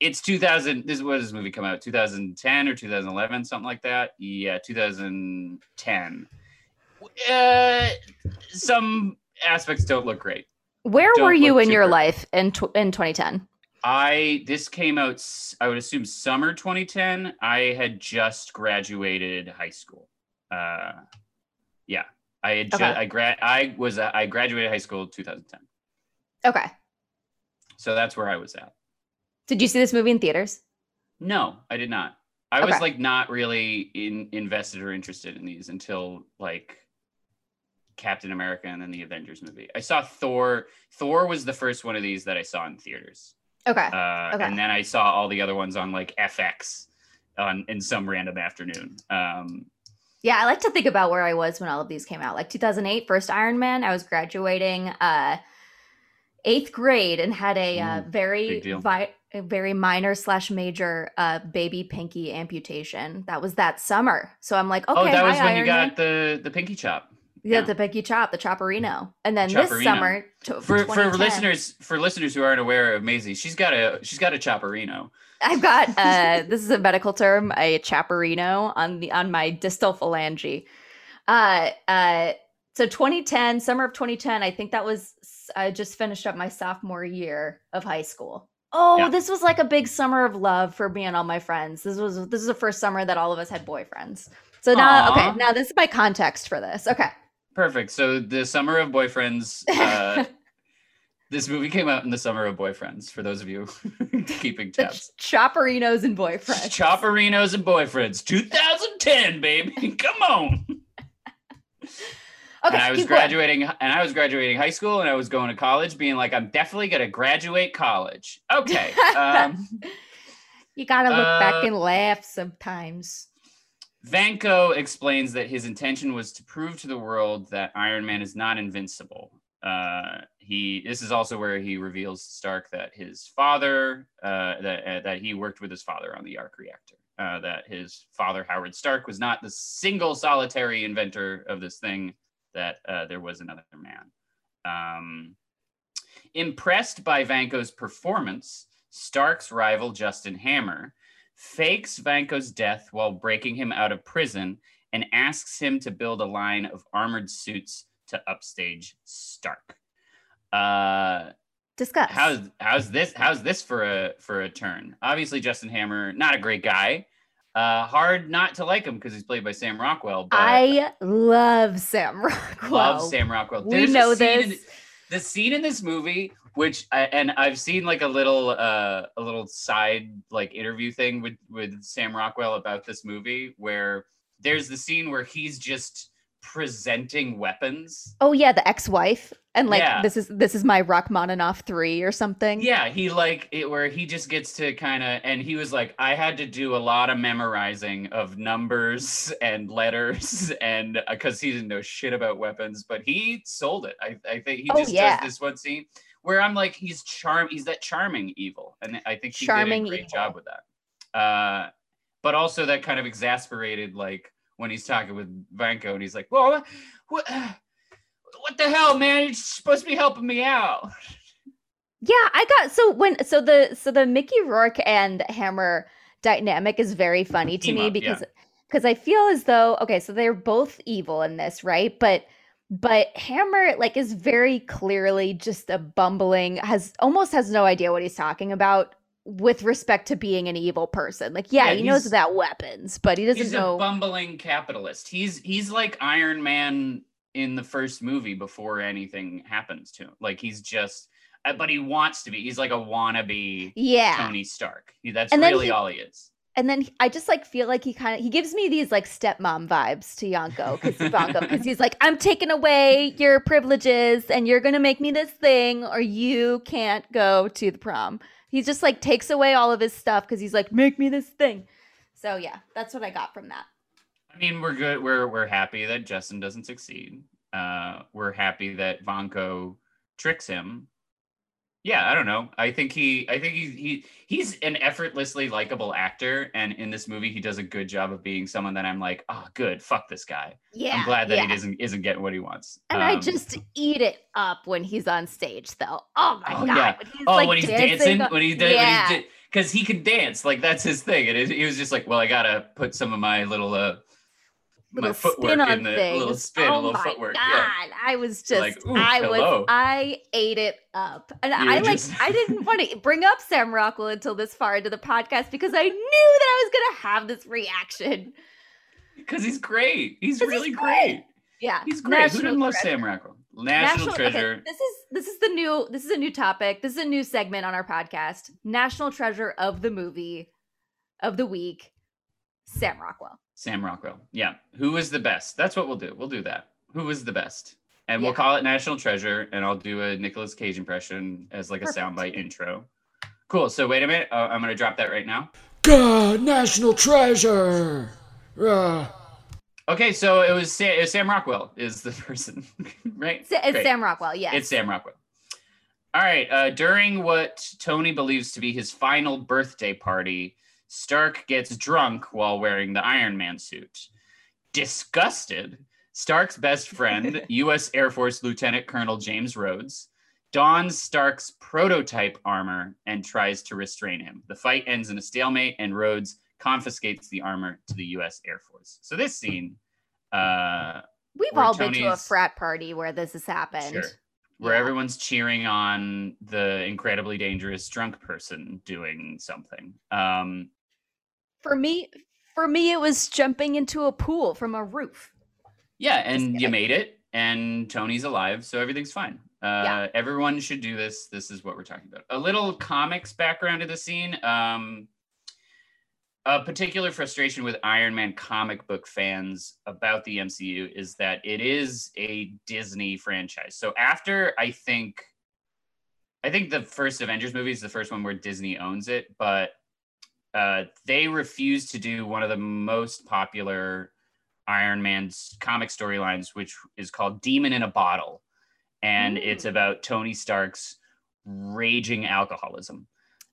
Speaker 1: it's 2000 this was this movie come out 2010 or 2011 something like that? Yeah 2010 uh some aspects don't look great.
Speaker 2: Where
Speaker 1: Don't
Speaker 2: were you in your
Speaker 1: super-
Speaker 2: life in tw- in 2010?
Speaker 1: i this came out i would assume summer 2010 i had just graduated high school. Uh yeah. I had ju-
Speaker 2: Okay.
Speaker 1: i grad i was uh, i graduated high school 2010
Speaker 2: Okay.
Speaker 1: so that's where i was at
Speaker 2: Did you see this movie in theaters?
Speaker 1: No, I did not. I was like not really in invested or interested in these until like Captain America and then the Avengers movie. I saw Thor. Thor was the first one of these that I saw in theaters.
Speaker 2: Okay.
Speaker 1: Uh,
Speaker 2: Okay.
Speaker 1: And then I saw all the other ones on like FX on in some random afternoon. Um,
Speaker 2: Yeah, I like to think about where I was when all of these came out. Like 2008, first Iron Man, I was graduating uh eighth grade and had a uh,
Speaker 1: Mm,
Speaker 2: very
Speaker 1: big deal.
Speaker 2: vi- a very minor slash major uh baby pinky amputation. That was that summer. So I'm like, okay,
Speaker 1: oh, that was
Speaker 2: hi,
Speaker 1: when you
Speaker 2: Iron Man.
Speaker 1: got the the pinky chop.
Speaker 2: Yeah, the pinky Chop, the Chopperino, and then Chopperino. this summer
Speaker 1: to, for for listeners for listeners who aren't aware of Maisie, she's got a she's got a Chopperino.
Speaker 2: I've got uh this is a medical term, a Chopperino on the on my distal phalange. Uh, uh, so 2010, summer of 2010, I think that was I just finished up my sophomore year of high school. Oh, yeah. this was like a big summer of love for me and all my friends. This was this is the first summer that all of us had boyfriends. So now, Aww. okay, now this is my context for this. Okay.
Speaker 1: Perfect. So the summer of boyfriends. Uh, this movie came out in the summer of boyfriends. For those of you keeping tabs,
Speaker 2: Ch- Chopperinos and boyfriends.
Speaker 1: Chopperinos and boyfriends. 2010, baby. Come on. Okay, and I was graduating, going. and I was graduating high school, and I was going to college, being like, I'm definitely gonna graduate college. Okay. Um,
Speaker 2: you gotta look uh, back and laugh sometimes.
Speaker 1: Vanko explains that his intention was to prove to the world that Iron Man is not invincible. Uh, he this is also where he reveals to Stark that his father uh, that uh, that he worked with his father on the arc reactor. Uh, that his father Howard Stark was not the single solitary inventor of this thing that uh, there was another man. Um, impressed by Vanko's performance, Stark's rival Justin Hammer fakes Vanko's death while breaking him out of prison and asks him to build a line of armored suits to upstage Stark. Uh,
Speaker 2: Discuss.
Speaker 1: How's how's this? How's this for a for a turn? Obviously, Justin Hammer, not a great guy. Uh, hard not to like him because he's played by Sam Rockwell.
Speaker 2: I love Sam Rockwell.
Speaker 1: Love Sam Rockwell.
Speaker 2: There's we know this.
Speaker 1: In, the scene in this movie, which I, and I've seen like a little uh, a little side like interview thing with with Sam Rockwell about this movie, where there's the scene where he's just presenting weapons.
Speaker 2: Oh yeah, the ex-wife, and like yeah. this is this is my Rachmaninoff three or something.
Speaker 1: Yeah, he like it where he just gets to kind of, and he was like, I had to do a lot of memorizing of numbers and letters, and because uh, he didn't know shit about weapons, but he sold it. I I think he oh, just yeah. does this one scene where I'm like, he's charm, he's that charming evil, and I think he charming did a great evil. job with that. Uh, but also that kind of exasperated like when he's talking with Vanko and he's like, "Well, what, what the hell, man? You're supposed to be helping me out."
Speaker 2: Yeah, I got so when so the so the Mickey Rourke and Hammer dynamic is very funny to Team me up, because because yeah. I feel as though okay, so they're both evil in this, right? But but Hammer like is very clearly just a bumbling has almost has no idea what he's talking about with respect to being an evil person. Like, yeah, yeah he knows about weapons, but he doesn't
Speaker 1: he's
Speaker 2: know.
Speaker 1: a bumbling capitalist. He's he's like Iron Man in the first movie before anything happens to him. Like he's just, uh, but he wants to be. He's like a wannabe.
Speaker 2: Yeah.
Speaker 1: Tony Stark. That's and really he, all he is.
Speaker 2: And then I just like feel like he kind of he gives me these like stepmom vibes to Vanko because because he's like I'm taking away your privileges and you're gonna make me this thing or you can't go to the prom. He just like takes away all of his stuff because he's like, make me this thing. So yeah, that's what I got from that.
Speaker 1: I mean, we're good. We're we're happy that Justin doesn't succeed. Uh, we're happy that Vanko tricks him yeah, I don't know. I think he, I think he, he, he's an effortlessly likable actor, and in this movie, he does a good job of being someone that I'm like, oh, good, fuck this guy. Yeah, I'm glad that yeah. he isn't isn't getting what he wants.
Speaker 2: And um, I just eat it up when he's on stage, though. Oh my oh, god! Yeah.
Speaker 1: When he's, oh, like, when he's dancing, dancing when he did, yeah. because he can dance, like that's his thing, and it, he was just like, well, I gotta put some of my little uh
Speaker 2: little spin on the, things. Little spin, oh little my footwork. God. Yeah. I was just like, I hello. was I ate it up. And you I like just... I didn't want to bring up Sam Rockwell until this far into the podcast because I knew that I was gonna have this reaction.
Speaker 1: Because he's great. He's really he's great. great.
Speaker 2: Yeah.
Speaker 1: He's great. National Who didn't love Sam Rockwell? National, National treasure.
Speaker 2: Okay, this is this is the new this is a new topic. This is a new segment on our podcast. National treasure of the movie of the week. Sam Rockwell.
Speaker 1: Sam Rockwell. Yeah. Who is the best? That's what we'll do. We'll do that. Who is the best? And yeah. we'll call it National Treasure, and I'll do a Nicolas Cage impression as like Perfect. a soundbite intro. Cool. So wait a minute. Uh, I'm gonna drop that right now.
Speaker 3: God, National Treasure. Uh.
Speaker 1: Okay, so it was, Sam, it was Sam Rockwell is the person, right?
Speaker 2: It's Great. Sam Rockwell. Yes.
Speaker 1: It's Sam Rockwell. All right. Uh, during what Tony believes to be his final birthday party, Stark gets drunk while wearing the Iron Man suit. Disgusted, Stark's best friend, U.S. Air Force Lieutenant Colonel James Rhodes, dons Stark's prototype armor and tries to restrain him. The fight ends in a stalemate, and Rhodes confiscates the armor to the U.S. Air Force. So this scene, uh,
Speaker 2: we've all been to a frat party where this has happened.
Speaker 1: Sure. where
Speaker 2: Yeah.
Speaker 1: everyone's cheering on the incredibly dangerous drunk person doing something. Um,
Speaker 2: For me, for me, it was jumping into a pool from a roof.
Speaker 1: yeah, and you made it, and Tony's alive, so everything's fine. Uh,
Speaker 2: Yeah.
Speaker 1: Everyone should do this. This is what we're talking about. A little comics background to the scene. Um, a particular frustration with Iron Man comic book fans about the MCU is that it is a Disney franchise. So after I think I think the first Avengers movie is the first one where Disney owns it, but uh, they refused to do one of the most popular Iron Man's comic storylines, which is called Demon in a Bottle. And it's about Tony Stark's raging alcoholism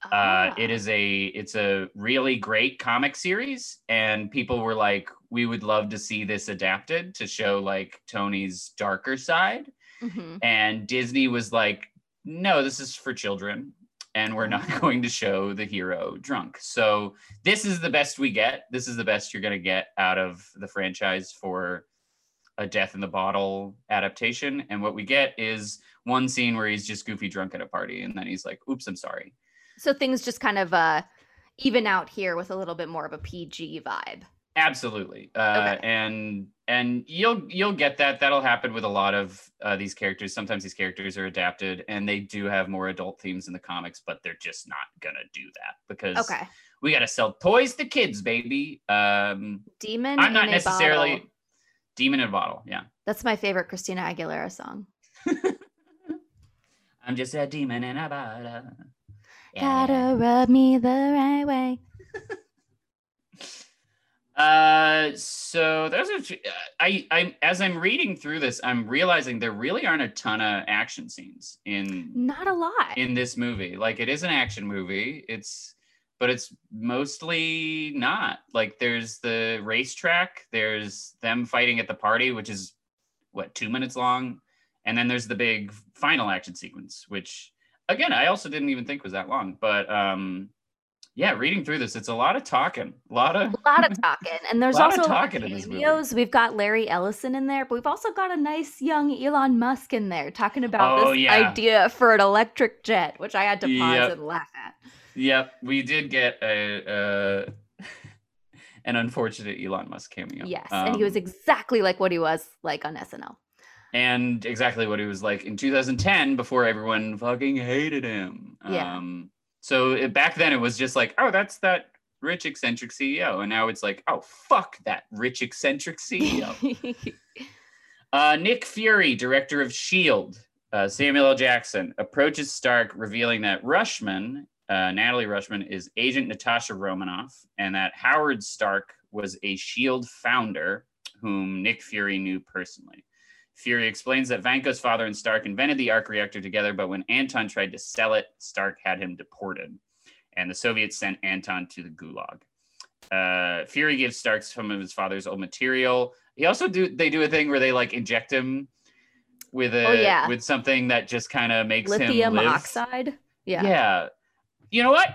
Speaker 1: uh,
Speaker 2: Ah.
Speaker 1: it is a it's a really great comic series and people were like we would love to see this adapted to show like tony's darker side
Speaker 2: Mhm.
Speaker 1: and disney was like no this is for children and we're not going to show the hero drunk. So this is the best we get. This is the best you're going to get out of the franchise for a death in the bottle adaptation. And what we get is one scene where he's just goofy drunk at a party and then he's like oops i'm sorry.
Speaker 2: So things just kind of uh even out here with a little bit more of a PG vibe.
Speaker 1: Absolutely, uh,
Speaker 2: Okay.
Speaker 1: and and you'll you'll get that. That'll happen with a lot of uh, these characters. Sometimes these characters are adapted, and they do have more adult themes in the comics, but they're just not gonna do that because
Speaker 2: Okay.
Speaker 1: we gotta sell toys to kids, baby. Um,
Speaker 2: Demon
Speaker 1: I'm not
Speaker 2: in
Speaker 1: necessarily
Speaker 2: bottle.
Speaker 1: demon in a bottle. Yeah,
Speaker 2: That's my favorite Christina Aguilera song.
Speaker 1: I'm just a demon in a bottle. Yeah.
Speaker 2: Gotta rub me the right way.
Speaker 1: Uh, so those are I I as I'm reading through this, I'm realizing there really aren't a ton of action scenes in
Speaker 2: Not a lot.
Speaker 1: in this movie. Like it is an action movie. It's but it's mostly not. Like there's the racetrack, there's them fighting at the party, which is what, two minutes long, and then there's the big final action sequence, which again I also didn't even think was that long. But um yeah, reading through this, it's a lot of talking. A lot of
Speaker 2: a lot of talking, and there's also a lot of
Speaker 1: talking in this movie.
Speaker 2: cameos. We've got Larry Ellison in there, but we've also got a nice young Elon Musk in there talking about
Speaker 1: Oh,
Speaker 2: this
Speaker 1: yeah.
Speaker 2: idea for an electric jet, which I had to pause
Speaker 1: Yep.
Speaker 2: and laugh at.
Speaker 1: Yep, we did get a uh, an unfortunate Elon Musk cameo.
Speaker 2: Yes, and he was
Speaker 1: Um,
Speaker 2: exactly like what he was like on SNL.
Speaker 1: and exactly what he was like in 2010 before everyone fucking hated him.
Speaker 2: Yeah.
Speaker 1: Um, so it, back then it was just like, oh, that's that rich eccentric CEO, and now it's like, oh, fuck that rich eccentric CEO. Uh, Nick Fury, director of S.H.I.E.L.D., uh, Samuel L. Jackson, approaches Stark, revealing that Rushman, uh, Natalie Rushman, is Agent Natasha Romanoff, and that Howard Stark was a S.H.I.E.L.D. founder whom Nick Fury knew personally. Fury explains that Vanko's father and Stark invented the arc reactor together, but when Anton tried to sell it, Stark had him deported, and the Soviets sent Anton to the Gulag. Uh, Fury gives Stark some of his father's old material. He also do they do a thing where they like inject him with a
Speaker 2: Oh, yeah.
Speaker 1: with something that just kind of makes
Speaker 2: Lithium
Speaker 1: him live.
Speaker 2: oxide. Yeah.
Speaker 1: Yeah. You know what?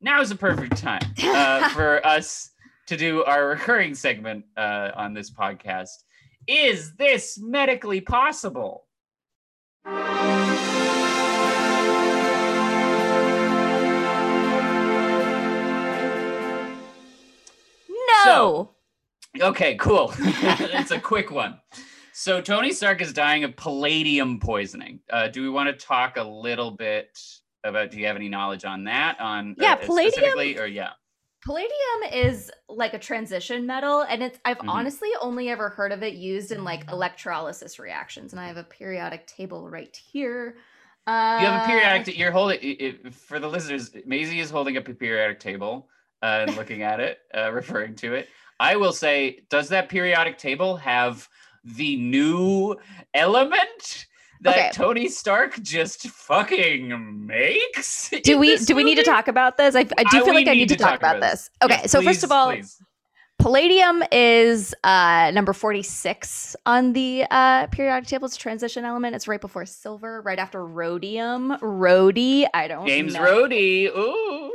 Speaker 1: Now is a perfect time uh, for us to do our recurring segment uh, on this podcast. Is this medically possible?
Speaker 2: No.
Speaker 1: Okay, cool. it's a quick one. So Tony Stark is dying of palladium poisoning. Uh, do we want to talk a little bit about? Do you have any knowledge on that? On
Speaker 2: Yeah,
Speaker 1: uh,
Speaker 2: palladium-
Speaker 1: specifically, or yeah,
Speaker 2: Palladium is like a transition metal, and it's I've
Speaker 1: Mhm.
Speaker 2: honestly only ever heard of it used in like electrolysis reactions. And I have a periodic table right here. Uh,
Speaker 1: you have a periodic. t- You're holding i- i- for the listeners. Maisie is holding up a periodic table uh, and looking at it, uh, referring to it. I will say, does that periodic table have the new element that
Speaker 2: Okay.
Speaker 1: Tony Stark just fucking makes?
Speaker 2: Do we
Speaker 1: this
Speaker 2: do we need to talk about this? I, I do feel
Speaker 1: we
Speaker 2: like I need to talk, about, this. Okay,
Speaker 1: Yes,
Speaker 2: so first of all,
Speaker 1: please.
Speaker 2: palladium is uh, number 46 on the uh, periodic table. It's a transition element. It's right before silver, right after rhodium. Rhodey, I don't
Speaker 1: James
Speaker 2: know.
Speaker 1: Rhodey. Ooh.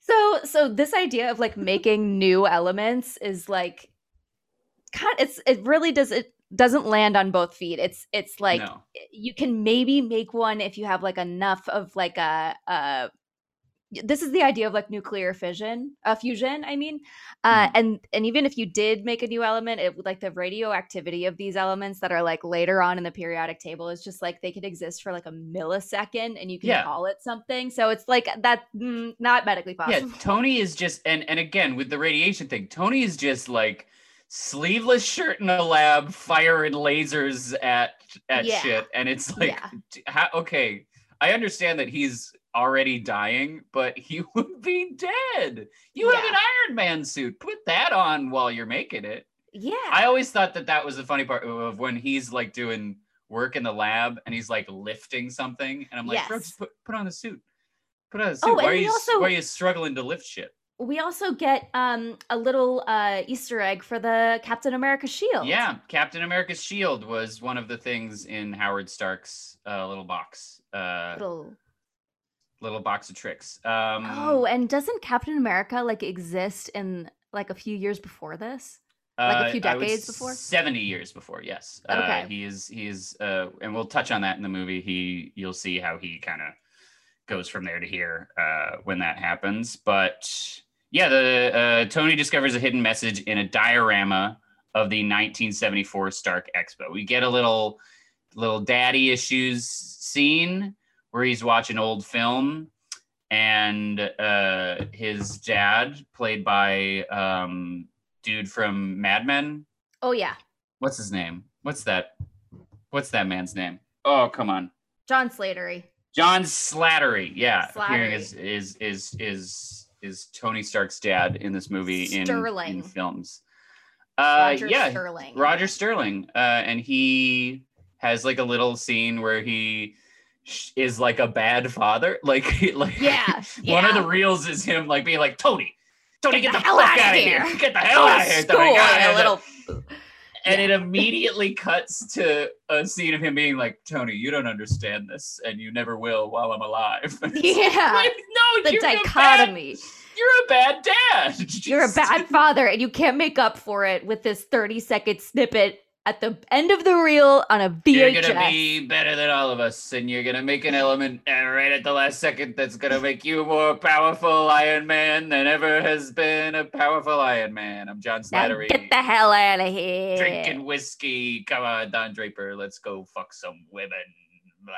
Speaker 2: So so this idea of like making new elements is like kind it's it really does it doesn't land on both feet. It's it's like
Speaker 1: no.
Speaker 2: you can maybe make one if you have like enough of like a uh this is the idea of like nuclear fission uh fusion i mean uh
Speaker 1: Mhm.
Speaker 2: and and even if you did make a new element it would like the radioactivity of these elements that are like later on in the periodic table is just like they could exist for like a millisecond and you can
Speaker 1: Yeah.
Speaker 2: call it something so it's like that mm, not medically possible.
Speaker 1: Yeah, Tony is just and and again with the radiation thing, Tony is just like sleeveless shirt in a lab, firing lasers at at
Speaker 2: Yeah.
Speaker 1: shit, and it's like,
Speaker 2: Yeah.
Speaker 1: how, okay, I understand that he's already dying, but he would be dead. You have an Iron Man suit. Put that on while you're making it.
Speaker 2: yeah
Speaker 1: I always thought that that was the funny part of when he's like doing work in the lab and he's like lifting something, and I'm like, bro,
Speaker 2: Yes.
Speaker 1: just put put on the suit. Put on the suit.
Speaker 2: Oh,
Speaker 1: why, are you,
Speaker 2: also-
Speaker 1: why are you struggling to lift shit?
Speaker 2: We also get um a little uh easter egg for the captain america shield
Speaker 1: Yeah, Captain America's shield was one of the things in Howard Stark's uh, little box, uh, little,
Speaker 2: little
Speaker 1: box of tricks. Um,
Speaker 2: oh and doesn't captain america like exist in like a few years before this like a few decades before?
Speaker 1: Seventy years before, yes. Uh,
Speaker 2: Okay.
Speaker 1: he is. He is. Uh, and we'll touch on that in the movie. He, you'll see how he kind of goes from there to here uh, when that happens. But yeah, the uh, Tony discovers a hidden message in a diorama of the 1974 Stark Expo. We get a little little daddy issues scene where he's watching old film and uh, his dad, played by um, dude from Mad Men.
Speaker 2: oh yeah
Speaker 1: What's his name? What's that? What's that man's name? Oh, come on.
Speaker 2: john Slattery.
Speaker 1: John Slattery. Yeah, appearing
Speaker 2: Slattery.
Speaker 1: as is is is is Tony Stark's dad in this movie in, in films. Uh,
Speaker 2: roger
Speaker 1: yeah,
Speaker 2: sterling
Speaker 1: Roger Sterling, uh, and he has like a little scene where he sh- is like a bad father, like like
Speaker 2: yeah
Speaker 1: One of the reels is him like being like Tony, Tony, get,
Speaker 2: Get
Speaker 1: the,
Speaker 2: the hell
Speaker 1: fuck out of
Speaker 2: here.
Speaker 1: here. get the hell out of here, Tony. Go
Speaker 2: and a
Speaker 1: ahead."
Speaker 2: little
Speaker 1: and it immediately cuts to a scene of him being like, Tony, you don't understand this, and you never will while I'm alive.
Speaker 2: yeah
Speaker 1: Like, no,
Speaker 2: the
Speaker 1: you're A bad,
Speaker 2: dichotomy
Speaker 1: you're a bad dad.
Speaker 2: You're a
Speaker 1: Just-
Speaker 2: bad father, and you can't make up for it with this 30 second snippet at the end of the reel on a VHS.
Speaker 1: You're gonna be better than all of us, and you're gonna make an element right at the last second that's gonna make you more powerful Iron Man than ever has been a powerful Iron Man. I'm John
Speaker 2: Now
Speaker 1: Slattery.
Speaker 2: get the hell out of here.
Speaker 1: drinking whiskey. Come on, Don Draper, let's go fuck some women. Blah.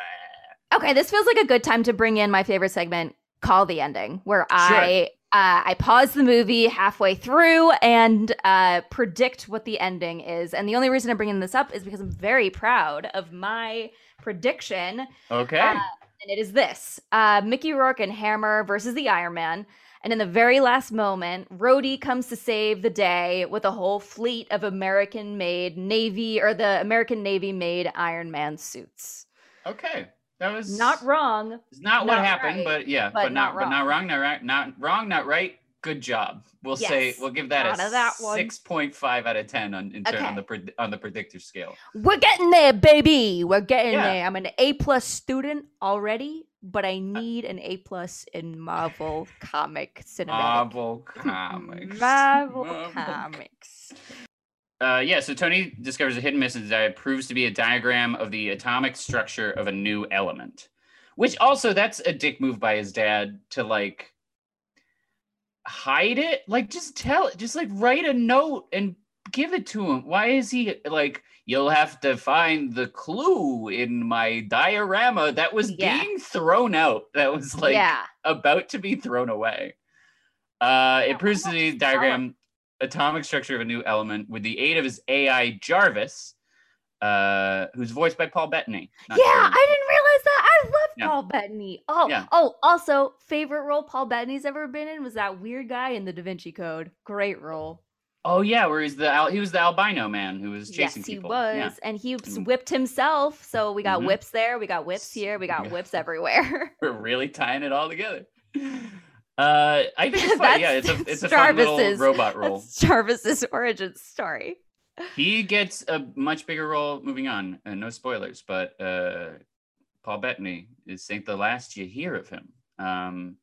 Speaker 2: Okay, this feels like a good time to bring in my favorite segment, Call the Ending, where I uh, I pause the movie halfway through and uh, predict what the ending is. And the only reason I'm bringing this up is because I'm very proud of my prediction
Speaker 1: Okay.
Speaker 2: Uh, and it is this uh, Mickey Rourke and Hammer versus the Iron Man. And in the very last moment, Rhodey comes to save the day with a whole fleet of American made Navy or the American Navy made Iron Man suits.
Speaker 1: okay. That was
Speaker 2: Not wrong.
Speaker 1: It's not what happened,
Speaker 2: right,
Speaker 1: but yeah,
Speaker 2: but
Speaker 1: but, not,
Speaker 2: not
Speaker 1: but not wrong, not right, not wrong, not right. Good job. We'll say we'll give that a
Speaker 2: that
Speaker 1: six point five out of ten on in turn on the on the predictor scale.
Speaker 2: We're getting there, baby. We're getting
Speaker 1: Yeah.
Speaker 2: there. I'm an A plus student already, but I uh, need an A plus in Marvel comic cinematic.
Speaker 1: Marvel comics.
Speaker 2: Marvel
Speaker 1: Marvel
Speaker 2: comics.
Speaker 1: Uh, yeah, so Tony discovers a hidden message that proves to be a diagram of the atomic structure of a new element. Which also, that's a dick move by his dad to like hide it. Like, just tell it, just like write a note and give it to him. Why is he like, you'll have to find the clue in my diorama that was
Speaker 2: Yeah.
Speaker 1: being thrown out, that was like
Speaker 2: yeah.
Speaker 1: about to be thrown away. Uh,
Speaker 2: Yeah,
Speaker 1: it proves to
Speaker 2: why not
Speaker 1: the
Speaker 2: just
Speaker 1: diagram atomic structure of a new element with the aid of his AI Jarvis, uh, who's voiced by Paul Bettany.
Speaker 2: Yeah,
Speaker 1: sure-
Speaker 2: I didn't realize that. I love
Speaker 1: Yeah.
Speaker 2: Paul Bettany. Oh,
Speaker 1: Yeah.
Speaker 2: oh, also favorite role Paul Bettany's ever been in was that weird guy in the Da Vinci Code. Great role.
Speaker 1: Oh yeah, where he's the al- he was the albino man who was chasing people.
Speaker 2: yes, he
Speaker 1: people.
Speaker 2: was,
Speaker 1: Yeah.
Speaker 2: and he
Speaker 1: Mm.
Speaker 2: whipped himself. So we got
Speaker 1: Mhm.
Speaker 2: whips there, we got whips here, we got whips everywhere.
Speaker 1: We're really tying it all together. Uh, I think it's fun. yeah, it's a it's a fun little robot role.
Speaker 2: That's Jarvis's origin story.
Speaker 1: He gets a much bigger role moving on. And no spoilers, but uh, Paul Bettany is ain't the last you hear of him. Um,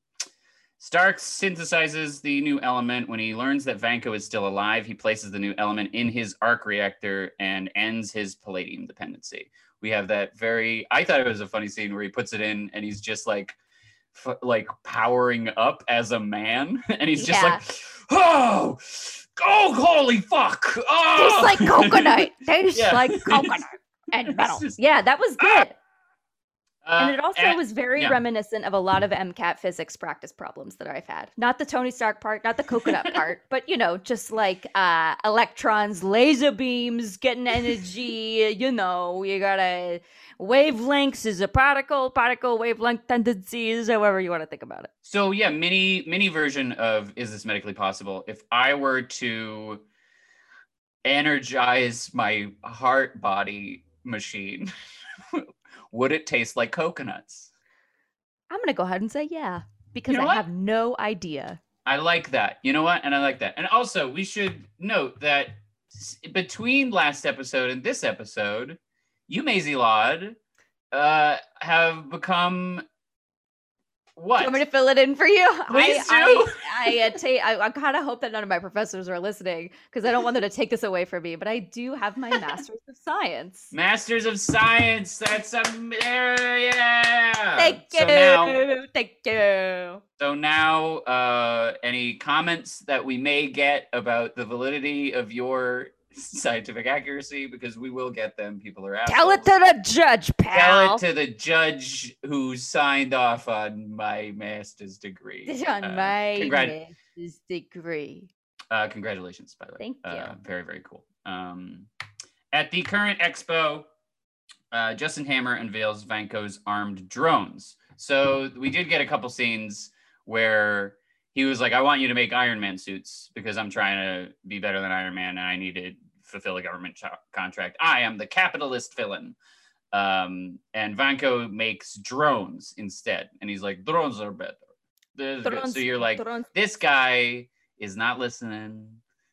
Speaker 1: Stark synthesizes the new element. When he learns that Vanko is still alive, he places the new element in his arc reactor and ends his palladium dependency. We have that very. I thought it was a funny scene where he puts it in and he's just like, f- like powering up as a man, and he's just
Speaker 2: Yeah.
Speaker 1: like, oh, oh, holy fuck! Oh!
Speaker 2: Tastes like coconut. Tastes
Speaker 1: Yeah.
Speaker 2: like coconut and metal.
Speaker 1: just-
Speaker 2: Yeah, that was good.
Speaker 1: Uh,
Speaker 2: and it also was very
Speaker 1: yeah.
Speaker 2: reminiscent of a lot of MCAT physics practice problems that I've had. Not the Tony Stark part, not the coconut part, but you know, just like uh electrons, laser beams, getting energy, you know, you gotta wavelengths is a particle, particle wavelength tendencies, however you want to think about it.
Speaker 1: So yeah, mini mini version of is this medically possible? If I were to energize my heart body machine, would it taste like coconuts?
Speaker 2: I'm gonna go ahead and say yeah. Because
Speaker 1: know
Speaker 2: I
Speaker 1: what?
Speaker 2: have no idea.
Speaker 1: I like that. You know what? And I like that. And also, we should note that between last episode and this episode, you, Maisie Laud, uh, have become what?
Speaker 2: Want me to fill it in for you?
Speaker 1: Please
Speaker 2: I,
Speaker 1: do.
Speaker 2: I, I, uh, ta- I, I kind of hope that none of my professors are listening because I don't want them to take this away from me. But I do have my master's of science.
Speaker 1: Masters of Science. That's a yeah.
Speaker 2: Thank you.
Speaker 1: So now,
Speaker 2: Thank you.
Speaker 1: so now, uh, any comments that we may get about the validity of your scientific accuracy, because we will get them. People are assholes.
Speaker 2: Tell it to the judge, pal.
Speaker 1: Tell it to the judge who signed off on my master's degree.
Speaker 2: on
Speaker 1: Uh,
Speaker 2: my
Speaker 1: congrat-
Speaker 2: master's degree.
Speaker 1: uh, congratulations, by the way.
Speaker 2: Thank you.
Speaker 1: Uh, very, very cool. Um, at the current expo, uh, Justin Hammer unveils Vanko's armed drones. So we did get a couple scenes where he was like, I want you to make Iron Man suits because I'm trying to be better than Iron Man and I need to fulfill a government cho- contract. I am the capitalist villain. Um, and Vanko makes drones instead. And he's like, drones are better. This is good."
Speaker 2: Drones-
Speaker 1: So you're like,
Speaker 2: drones-
Speaker 1: this guy is not listening.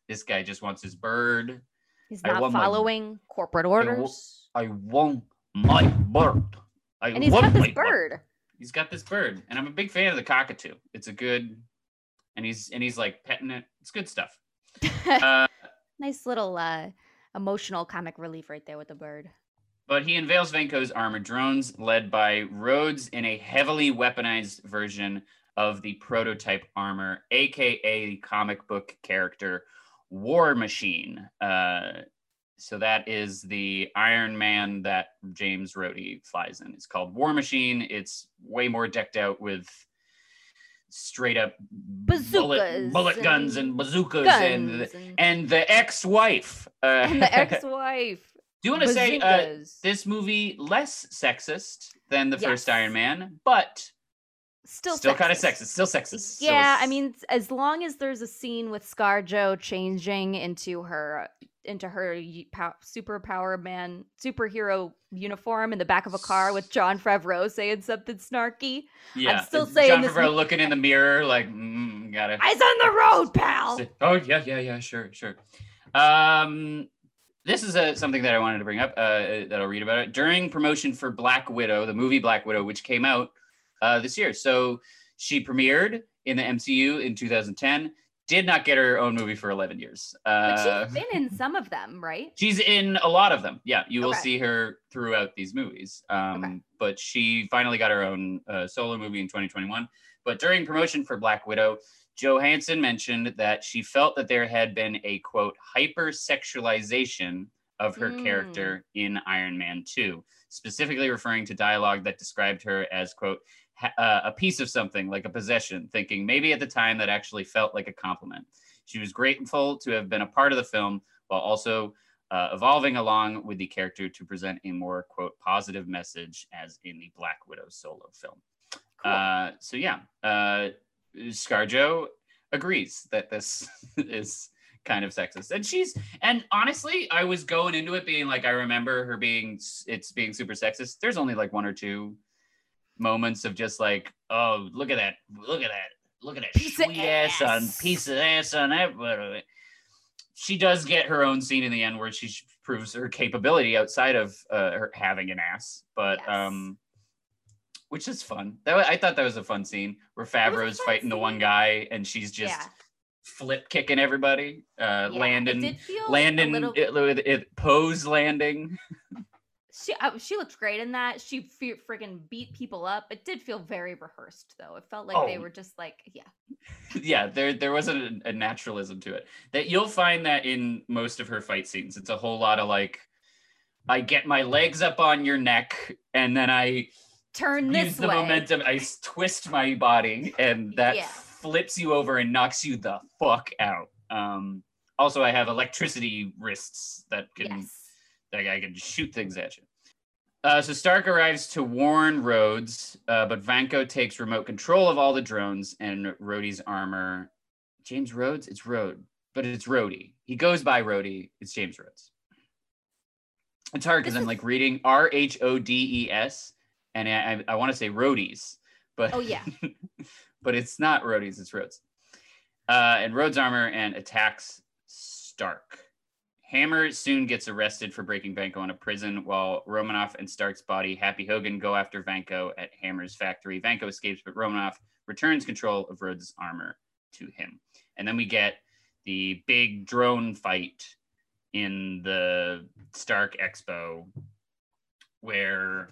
Speaker 1: This guy just wants his bird.
Speaker 2: He's not
Speaker 1: want my-
Speaker 2: following corporate orders.
Speaker 1: I want my bird. I
Speaker 2: And he's
Speaker 1: want
Speaker 2: got this
Speaker 1: my
Speaker 2: bird.
Speaker 1: He's got this bird, and I'm a big fan of the cockatoo. It's a good, and he's and he's like petting it. It's good stuff. Uh,
Speaker 2: nice little uh, emotional comic relief right there with the bird.
Speaker 1: but he unveils Vanko's armored drones, led by Rhodes in a heavily weaponized version of the prototype armor, aka comic book character War Machine. Uh, so that is the Iron Man that James Rhodey flies in. It's called War Machine. It's way more decked out with straight up bullet,
Speaker 2: Bazookas
Speaker 1: bullet guns
Speaker 2: and
Speaker 1: and bazookas and
Speaker 2: Guns and,
Speaker 1: and the ex-wife. Uh,
Speaker 2: and the ex-wife.
Speaker 1: do you want to say uh, this movie less sexist than the first Iron Man, but
Speaker 2: still
Speaker 1: still kind of
Speaker 2: sexist.
Speaker 1: Still sexist. Still
Speaker 2: Yeah, I
Speaker 1: s-
Speaker 2: mean, as long as there's a scene with Scar ScarJo changing into her into her y- pow- superpower man superhero uniform in the back of a car with Jon Favreau saying something snarky.
Speaker 1: yeah.
Speaker 2: I'm still
Speaker 1: Jon
Speaker 2: saying this
Speaker 1: Favreau looking in the mirror, like, mm, gotta.
Speaker 2: Eyes on the road, pal.
Speaker 1: Oh yeah, yeah, yeah, sure, sure. Um, this is a, something that I wanted to bring up. Uh, that I'll read about it during promotion for Black Widow, the movie Black Widow, which came out uh, this year. So she premiered in the MCU in 2010. Did not get her own movie for 11 years.
Speaker 2: But
Speaker 1: Uh,
Speaker 2: she's been in some of them, right?
Speaker 1: She's in a lot of them. Yeah, you will
Speaker 2: Okay.
Speaker 1: see her throughout these movies. Um, But she finally got her own uh, solo movie in 2021. But during promotion for Black Widow, Johansson mentioned that she felt that there had been a quote hypersexualization of her
Speaker 2: Mm.
Speaker 1: character in Iron Man 2, specifically referring to dialogue that described her as quote uh, a piece of something like a possession, thinking maybe at the time that actually felt like a compliment. She was grateful to have been a part of the film while also uh, evolving along with the character to present a more quote positive message as in the Black Widow solo film.
Speaker 2: Cool.
Speaker 1: Uh, so yeah, uh, ScarJo agrees that this is kind of sexist, and she's and honestly, I was going into it being like I remember her being it's being super sexist. There's only like one or two moments of just like, oh, look at that, look at that look at that
Speaker 2: Piece
Speaker 1: sweet ass. on piece of ass on that. She does get her own scene in the end where she proves her capability outside of uh, her having an ass, but
Speaker 2: Yes.
Speaker 1: um, which is fun. That I thought that was a fun scene where Favreau's fighting the one guy and she's just
Speaker 2: yeah.
Speaker 1: flip kicking everybody. Uh,
Speaker 2: yeah. It
Speaker 1: landing,
Speaker 2: did
Speaker 1: landing,
Speaker 2: little-
Speaker 1: it, it, it- pose landing.
Speaker 2: She she looked great in that. She fe- freaking beat people up. It did feel very rehearsed though. It felt like they
Speaker 1: Oh.
Speaker 2: were just like, yeah,
Speaker 1: yeah, there there wasn't a, a naturalism to it. That you'll find that in most of her fight scenes. It's a whole lot of like, I get my legs up on your neck and then I
Speaker 2: turn this
Speaker 1: use the
Speaker 2: way.
Speaker 1: momentum. I twist my body and that
Speaker 2: Yeah.
Speaker 1: flips you over and knocks you the fuck out. Um, also, I have electricity wrists that can
Speaker 2: Yes.
Speaker 1: that I can shoot things at you. Uh, so Stark arrives to warn Rhodes, uh, but Vanko takes remote control of all the drones and Rhodey's armor. James Rhodes? It's Rhode, but it's Rhodey. He goes by Rhodey. It's James Rhodes. It's hard because I'm like reading R H O D E S, and I, I, I want to say Rhodey's, but
Speaker 2: Oh yeah.
Speaker 1: but it's not Rhodey's, it's Rhodes. Uh, and Rhodes armor and attacks Stark. Hammer soon gets arrested for breaking Vanko in a prison, while Romanoff and Stark's body, Happy Hogan, go after Vanko at Hammer's factory. Vanko escapes, but Romanoff returns control of Rhodes' armor to him. And then we get the big drone fight in the Stark Expo, where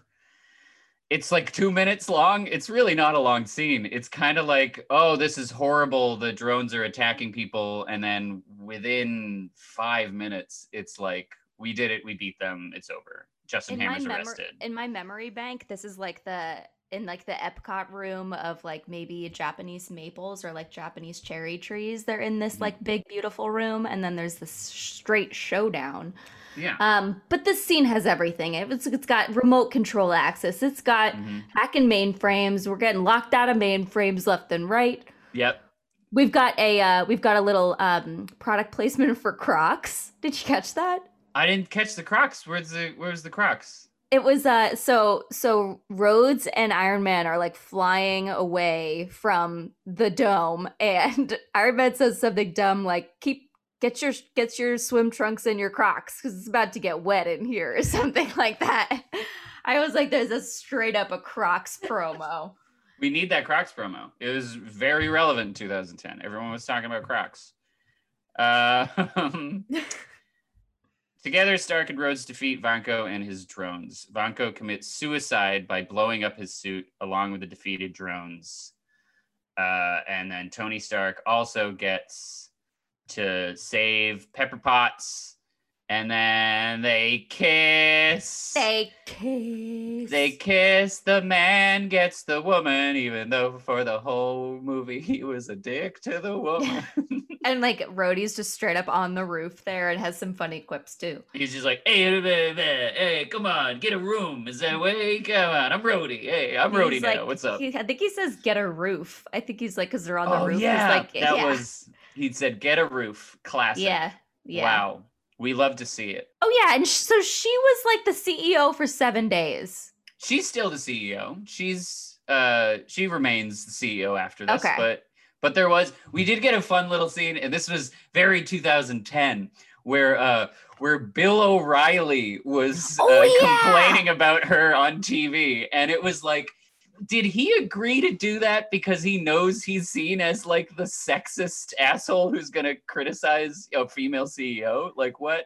Speaker 1: it's like two minutes long. It's really not a long scene. It's kind of like, oh, this is horrible. The drones are attacking people. And then within five minutes, it's like, we did it. We beat them. It's over. Justin
Speaker 2: in
Speaker 1: Hammer's
Speaker 2: memory
Speaker 1: arrested.
Speaker 2: in my memory bank this is like the in like the epcot room of like maybe japanese maples or like japanese cherry trees they're in this
Speaker 1: Mhm.
Speaker 2: like big beautiful room and then there's this straight showdown
Speaker 1: yeah.
Speaker 2: um but this scene has everything it's, it's got remote control access it's got
Speaker 1: Mhm.
Speaker 2: hacking mainframes we're getting locked out of mainframes left and right
Speaker 1: Yep.
Speaker 2: we've got a uh we've got a little um product placement for crocs did you catch that
Speaker 1: I didn't catch the Crocs. Where's the Where's the Crocs?
Speaker 2: It was uh so so Rhodes and Iron Man are like flying away from the dome and Iron Man says something dumb like keep get your get your swim trunks and your Crocs cuz it's about to get wet in here or something like that. I was like there's a straight up a Crocs promo.
Speaker 1: We need that Crocs promo. It was very relevant in 2010. Everyone was talking about Crocs. Uh, together, Stark and Rhodes defeat Vanko and his drones. Vanko commits suicide by blowing up his suit along with the defeated drones. Uh, and then Tony Stark also gets to save Pepper Potts. And then they kiss.
Speaker 2: They kiss.
Speaker 1: They kiss, the man gets the woman, even though for the whole movie he was a dick to the woman.
Speaker 2: and like Rhodey's just straight up on the roof there and has some funny quips too.
Speaker 1: He's just like, hey, hey, hey, hey, come on, get a room. Is that way? Come on, I'm Rhodey. Hey, I'm Rhodey now.
Speaker 2: like-
Speaker 1: What's up?
Speaker 2: he- I think he says get a roof. I think he's like because they're on the
Speaker 1: oh,
Speaker 2: roof.
Speaker 1: yeah.
Speaker 2: He's like,
Speaker 1: that
Speaker 2: yeah.
Speaker 1: was, he said, get a roof. Classic.
Speaker 2: Yeah. Yeah.
Speaker 1: Wow. We love to see it.
Speaker 2: Oh yeah, and sh- so she was like the CEO for seven days.
Speaker 1: She's still the CEO. She's uh she remains the CEO after this,
Speaker 2: Okay.
Speaker 1: but but there was we did get a fun little scene, and this was very 2010, where uh where Bill O'Reilly was
Speaker 2: Oh,
Speaker 1: uh,
Speaker 2: yeah!
Speaker 1: complaining about her on TV, and it was like. Did he agree to do that because he knows he's seen as like the sexist asshole who's gonna criticize a female CEO? Like what?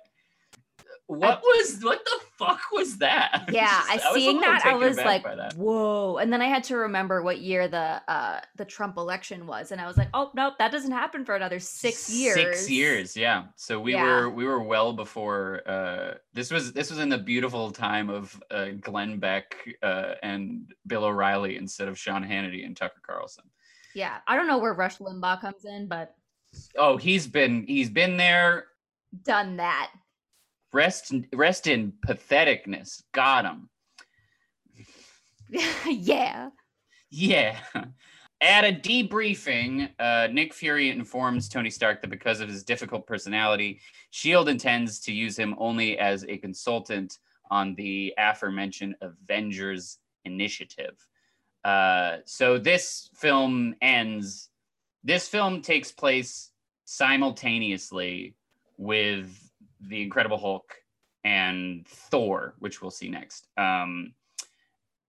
Speaker 1: What was what the fuck was that?
Speaker 2: Yeah, I
Speaker 1: was a
Speaker 2: seeing
Speaker 1: little
Speaker 2: that I was like,
Speaker 1: that.
Speaker 2: whoa! And then I had to remember what year the uh the Trump election was, and I was like, oh nope, that doesn't happen for another six years.
Speaker 1: Six years, yeah. So we
Speaker 2: Yeah.
Speaker 1: were we were well before. Uh, this was this was in the beautiful time of uh, Glenn Beck uh, and Bill O'Reilly instead of Sean Hannity and Tucker Carlson.
Speaker 2: Yeah, I don't know where Rush Limbaugh comes in, but
Speaker 1: Oh, he's been he's been there.
Speaker 2: done that.
Speaker 1: Rest rest in patheticness. Got him.
Speaker 2: yeah.
Speaker 1: Yeah. At a debriefing, uh, Nick Fury informs Tony Stark that because of his difficult personality, S.H.I.E.L.D. intends to use him only as a consultant on the aforementioned Avengers initiative. Uh, so this film ends this film takes place simultaneously with the Incredible Hulk and Thor, which we'll see next. Um,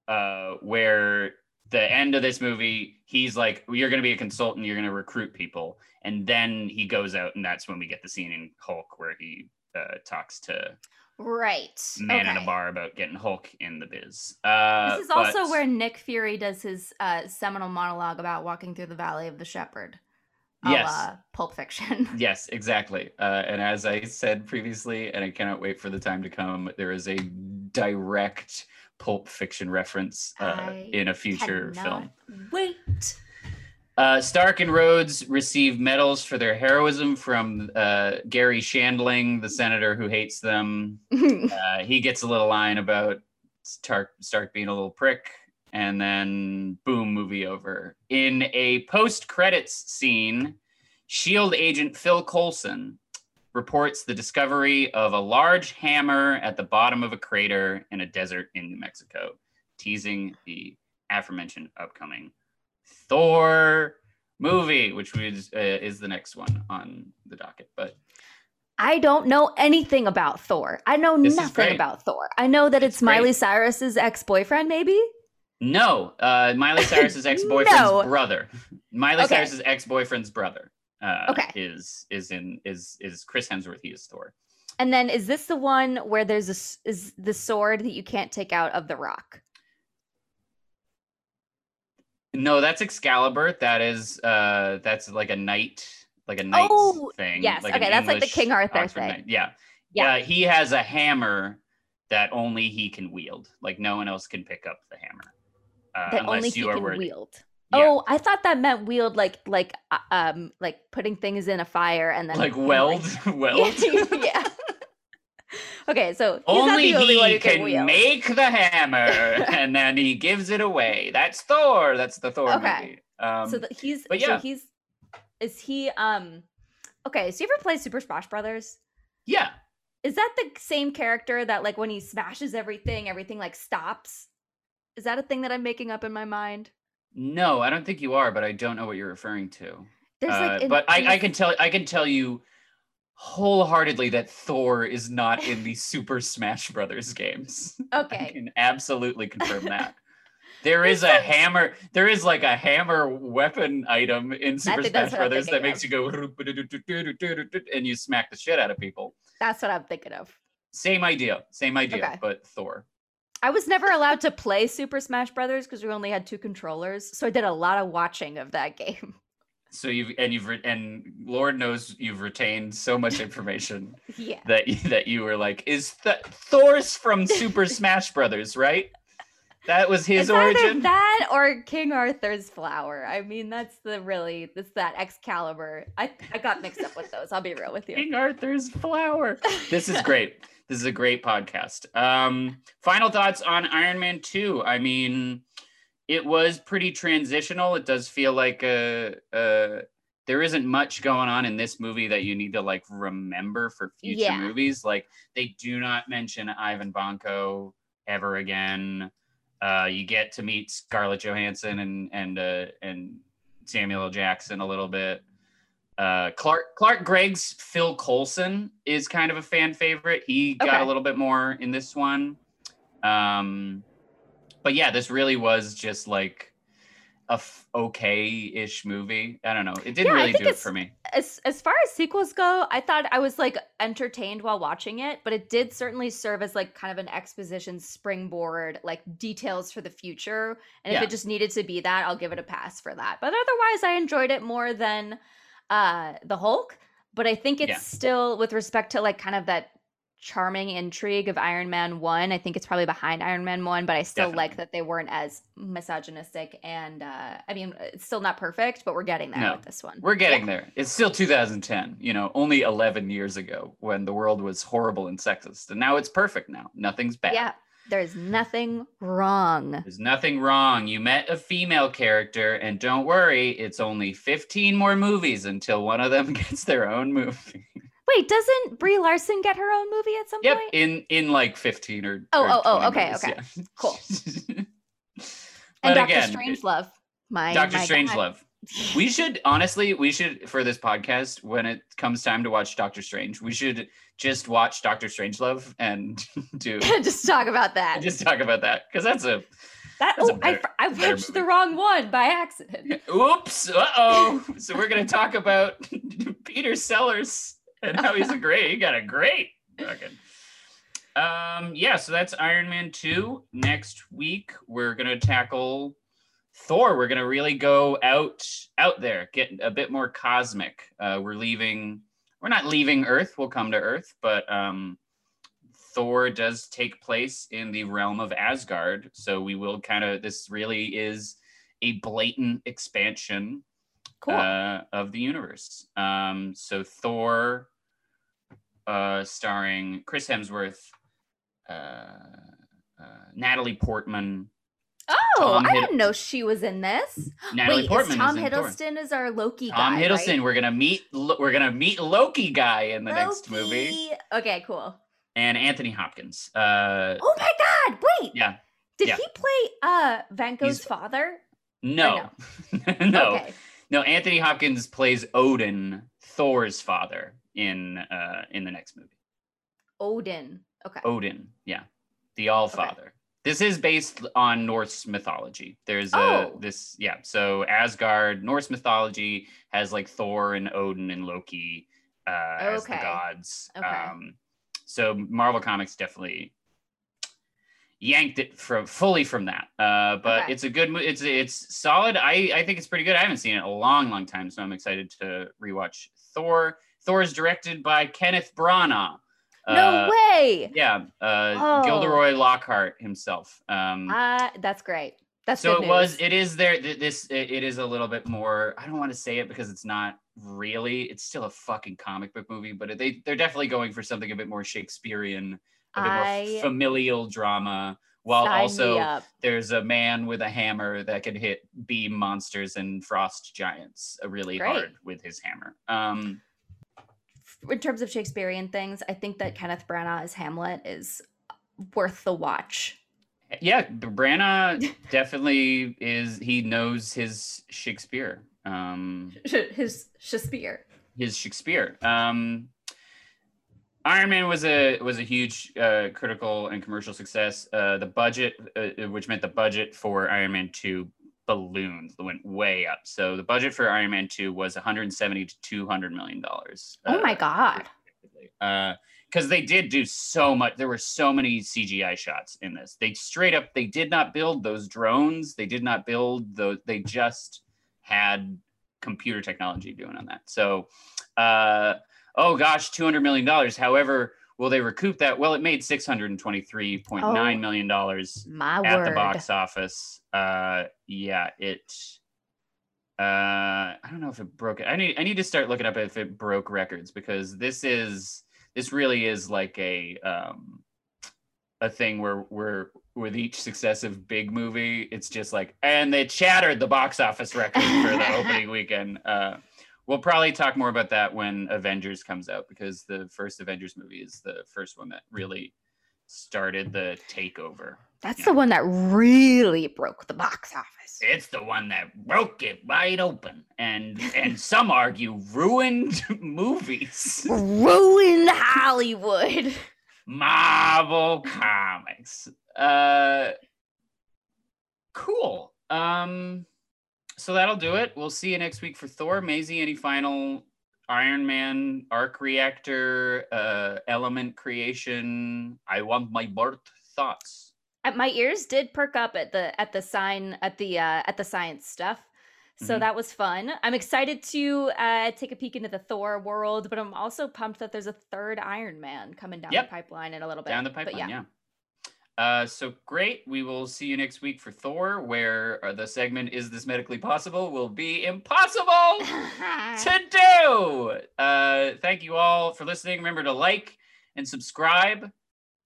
Speaker 1: uh, where the end of this movie, he's like, "You're going to be a consultant. You're going to recruit people," and then he goes out, and that's when we get the scene in Hulk where he uh, talks to
Speaker 2: right
Speaker 1: man okay. in a bar about getting Hulk in the biz. Uh,
Speaker 2: this is also but... where Nick Fury does his uh, seminal monologue about walking through the Valley of the Shepherd.
Speaker 1: Yes.
Speaker 2: Pulp Fiction.
Speaker 1: yes, exactly. Uh, and as I said previously, and I cannot wait for the time to come, there is a direct Pulp Fiction reference uh, in a future film.
Speaker 2: Wait.
Speaker 1: Uh, Stark and Rhodes receive medals for their heroism from uh, Garry Shandling, the senator who hates them. uh, he gets a little line about Stark, Stark being a little prick, and then boom, movie over. In a post credits scene, Shield agent Phil Coulson reports the discovery of a large hammer at the bottom of a crater in a desert in New Mexico, teasing the aforementioned upcoming Thor movie, which was, uh, is the next one on the docket. But
Speaker 2: I don't know anything about Thor. I know nothing about Thor. I know that it's, it's Miley Cyrus's ex boyfriend, maybe.
Speaker 1: No, uh, Miley Cyrus's ex boyfriend's no. brother. Miley okay. Cyrus's ex boyfriend's brother. Uh, okay. Is is in is is Chris Hemsworth? He is Thor.
Speaker 2: And then is this the one where there's a is the sword that you can't take out of the rock?
Speaker 1: No, that's Excalibur. That is uh that's like a knight, like a knight oh, thing.
Speaker 2: Yes.
Speaker 1: Like
Speaker 2: okay, that's English like the King Arthur Oxford thing.
Speaker 1: Knight. Yeah. Yeah. Uh, he has a hammer that only he can wield. Like no one else can pick up the hammer.
Speaker 2: Uh, that only he can wield. Yeah. Oh, I thought that meant wield like like uh, um like putting things in a fire and then
Speaker 1: like weld weld.
Speaker 2: yeah. okay, so
Speaker 1: only,
Speaker 2: only
Speaker 1: he can, can make the hammer and then he gives it away. That's Thor. That's the Thor okay. movie. Um,
Speaker 2: so the, he's but yeah. so he's is he um okay, so you ever play Super Smash Brothers?
Speaker 1: Yeah.
Speaker 2: Is that the same character that like when he smashes everything, everything like stops? Is that a thing that I'm making up in my mind?
Speaker 1: No, I don't think you are, but I don't know what you're referring to. There's uh, like, but I, I can tell I can tell you wholeheartedly that Thor is not in the Super Smash Brothers games.
Speaker 2: Okay,
Speaker 1: I can absolutely confirm that. There is a hammer. There is like a hammer weapon item in Super Smash Brothers that makes of. you go and you smack the shit out of people.
Speaker 2: That's what I'm thinking of.
Speaker 1: Same idea. Same idea, okay. but Thor.
Speaker 2: I was never allowed to play Super Smash Brothers because we only had two controllers, so I did a lot of watching of that game.
Speaker 1: So you've and you've and Lord knows you've retained so much information.
Speaker 2: yeah.
Speaker 1: That that you were like, is Th- Thor's from Super Smash Brothers, right? That was his
Speaker 2: it's
Speaker 1: origin.
Speaker 2: that or King Arthur's flower. I mean, that's the really that's that Excalibur. I I got mixed up with those. I'll be real with you.
Speaker 1: King Arthur's flower. This is great. This is a great podcast. Um, final thoughts on Iron Man 2. I mean, it was pretty transitional. It does feel like a, a there isn't much going on in this movie that you need to like remember for future yeah. movies. Like they do not mention Ivan Vanko ever again. Uh, you get to meet Scarlett Johansson and and uh, and Samuel L. Jackson a little bit. Uh, Clark Clark Gregg's Phil Coulson is kind of a fan favorite. He got a little bit more in this one. Um, but yeah, this really was just like a f- okay-ish movie. I don't know. It didn't yeah, really do it for me.
Speaker 2: As as far as sequels go, I thought I was like entertained while watching it, but it did certainly serve as like kind of an exposition springboard, like details for the future. And yeah. if it just needed to be that, I'll give it a pass for that. But otherwise, I enjoyed it more than uh the Hulk, but I think it's yeah. still with respect to like kind of that charming intrigue of Iron Man 1. I think it's probably behind Iron Man 1, but I still Definitely. like that they weren't as misogynistic and uh I mean it's still not perfect, but we're getting there no, with this one.
Speaker 1: We're getting yeah. there. It's still 2010, you know, only 11 years ago when the world was horrible and sexist. And now it's perfect now. Nothing's bad.
Speaker 2: Yeah. There's nothing wrong.
Speaker 1: There's nothing wrong. You met a female character, and don't worry, it's only 15 more movies until one of them gets their own movie.
Speaker 2: Wait, doesn't Brie Larson get her own movie at some
Speaker 1: yep,
Speaker 2: point?
Speaker 1: Yep, in in like 15 or
Speaker 2: Oh,
Speaker 1: or
Speaker 2: oh, oh, okay, movies, okay. Yeah. Cool. and Doctor Strangelove. My
Speaker 1: Doctor Strangelove. We should honestly, we should for this podcast when it comes time to watch Doctor Strange, we should just watch Doctor Strangelove and do
Speaker 2: just talk about that.
Speaker 1: just talk about that because that's a
Speaker 2: that
Speaker 1: that's
Speaker 2: oh, I,
Speaker 1: better-
Speaker 2: I
Speaker 1: better
Speaker 2: watched the wrong one by accident.
Speaker 1: oops. Uh oh. so we're gonna talk about Peter Sellers and how he's a great. He got a great fucking. Um. Yeah. So that's Iron Man two. Next week we're gonna tackle Thor. We're gonna really go out out there, get a bit more cosmic. Uh, we're leaving. We're not leaving Earth. We'll come to Earth, but um, Thor does take place in the realm of Asgard. So we will kind of. This really is a blatant expansion
Speaker 2: Cool.
Speaker 1: uh, of the universe. Um, so Thor, uh, starring Chris Hemsworth, uh, uh, Natalie Portman.
Speaker 2: Oh,
Speaker 1: Tom
Speaker 2: I
Speaker 1: Hidd-
Speaker 2: didn't know she was in this.
Speaker 1: Natalie
Speaker 2: Wait,
Speaker 1: Portman
Speaker 2: is Tom
Speaker 1: is in Thor.
Speaker 2: Hiddleston is our Loki
Speaker 1: Tom
Speaker 2: guy, Tom
Speaker 1: Hiddleston.
Speaker 2: right?
Speaker 1: We're gonna meet. We're gonna meet Loki guy in the next movie,
Speaker 2: Okay, cool.
Speaker 1: and Anthony Hopkins. Uh,
Speaker 2: Oh my God! Wait,
Speaker 1: yeah.
Speaker 2: did
Speaker 1: yeah.
Speaker 2: he play uh Van Gogh's
Speaker 1: He's-
Speaker 2: father?
Speaker 1: No, no,
Speaker 2: Okay.
Speaker 1: no. Anthony Hopkins plays Odin, Thor's father, in uh, in the next movie.
Speaker 2: Odin. Okay.
Speaker 1: Odin, yeah, the All Father. This is based on Norse mythology. There's a
Speaker 2: Oh.
Speaker 1: this, yeah. So Asgard, Norse mythology has like Thor and Odin and Loki uh, as the gods.
Speaker 2: Okay.
Speaker 1: Um, so Marvel Comics definitely yanked it from fully from that. Uh, but
Speaker 2: Okay.
Speaker 1: it's a good, it's it's solid. I I think it's pretty good. I haven't seen it in a long, long time, so I'm excited to rewatch Thor. Thor is directed by Kenneth Branagh.
Speaker 2: No
Speaker 1: Uh,
Speaker 2: way.
Speaker 1: yeah, uh,
Speaker 2: Oh.
Speaker 1: Gilderoy Lockhart himself. Um,
Speaker 2: Uh, that's great. That's
Speaker 1: so it was. It is there. th- This it is a little bit more. I don't want to say it because it's not really. It's still a fucking comic book movie, but they they're definitely going for something a bit more Shakespearean, a bit
Speaker 2: I
Speaker 1: more familial drama. While also there's a man with a hammer that can hit beam monsters and frost giants really
Speaker 2: Great.
Speaker 1: hard with his hammer. Um,
Speaker 2: in terms of Shakespearean things, I think that Kenneth Branagh as Hamlet is worth the watch.
Speaker 1: Yeah, Branagh definitely is. He knows his Shakespeare. Um,
Speaker 2: His Shakespeare.
Speaker 1: his Shakespeare. Um, Iron Man was a was a huge uh, critical and commercial success. Uh, the budget, uh, which meant the budget for Iron Man two ballooned, went way up. So the budget for Iron Man two was 170 to 200 million dollars.
Speaker 2: Oh my god.
Speaker 1: because they did do so much. There were so many CGI shots in this. They straight up they did not build those drones. They did not build those. They just had computer technology doing on that. So, uh, oh gosh, two hundred million dollars. However, will they recoup that? Well, it made six hundred and twenty three point nine
Speaker 2: Oh.
Speaker 1: million dollars at
Speaker 2: word.
Speaker 1: the box office. Uh, yeah, it. Uh, I don't know if it broke it. I need I need to start looking up if it broke records because this is this really is like a um a thing where where with each successive big movie, it's just like and they shattered the box office record for the opening weekend. Uh, we'll probably talk more about that when Avengers comes out because the first Avengers movie is the first one that really started the takeover.
Speaker 2: That's the one that really broke the box office.
Speaker 1: It's the one that broke it wide open, and and some argue ruined movies.
Speaker 2: Ruined Hollywood.
Speaker 1: Marvel Comics. Uh, cool. Um, so that'll do it. We'll see you next week for Thor. Maisie, any final Iron Man arc reactor uh, element creation? I want my birth thoughts.
Speaker 2: Uh, My ears did perk up at the at the sign at the uh, at the science stuff. So
Speaker 1: Mhm.
Speaker 2: that was fun. I'm excited to uh, take a peek into the Thor world, but I'm also pumped that there's a third Iron Man coming down
Speaker 1: Yep.
Speaker 2: the pipeline in a little bit.
Speaker 1: down the
Speaker 2: But
Speaker 1: pipeline. Yeah. Uh, so great. We will see you next week for Thor, where uh, the segment "Is this medically possible?" will be impossible to do. Uh, thank you all for listening. Remember to like and subscribe.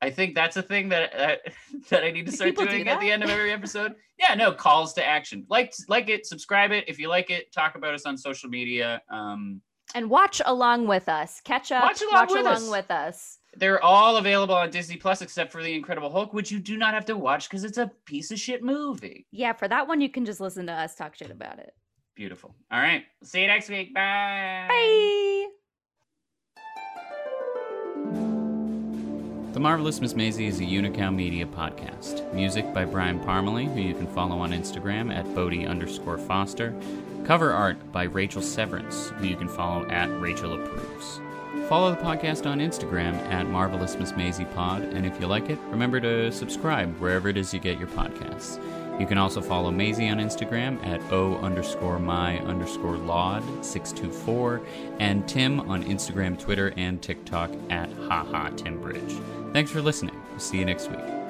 Speaker 1: I think that's a thing that uh, that I need to
Speaker 2: Do
Speaker 1: start
Speaker 2: people do
Speaker 1: doing at the end of every episode. Yeah, no calls to action. Like like it, subscribe it if you like it. Talk about us on social media. Um,
Speaker 2: and watch along with us. Catch up.
Speaker 1: Watch along with us.
Speaker 2: with us.
Speaker 1: They're all available on Disney Plus except for the Incredible Hulk, which you do not have to watch because it's a piece of shit movie.
Speaker 2: Yeah, for that one you can just listen to us talk shit about it.
Speaker 1: Beautiful. All right. See you next week. Bye.
Speaker 2: Bye.
Speaker 1: The Marvelous Miss Maisie is a Unicow Media podcast. Music by Brian Parmalee, who you can follow on Instagram at Bodie underscore Foster. Cover art by Rachel Severance, who you can follow at Rachel Approves. Follow the podcast on Instagram at Marvelous Miss Maisie Pod, and if you like it, remember to subscribe wherever it is you get your podcasts. You can also follow Maisie on Instagram at O underscore my underscore laud 624 and Tim on Instagram, Twitter, and TikTok at haha Tim Bridge. Thanks for listening. see you next week.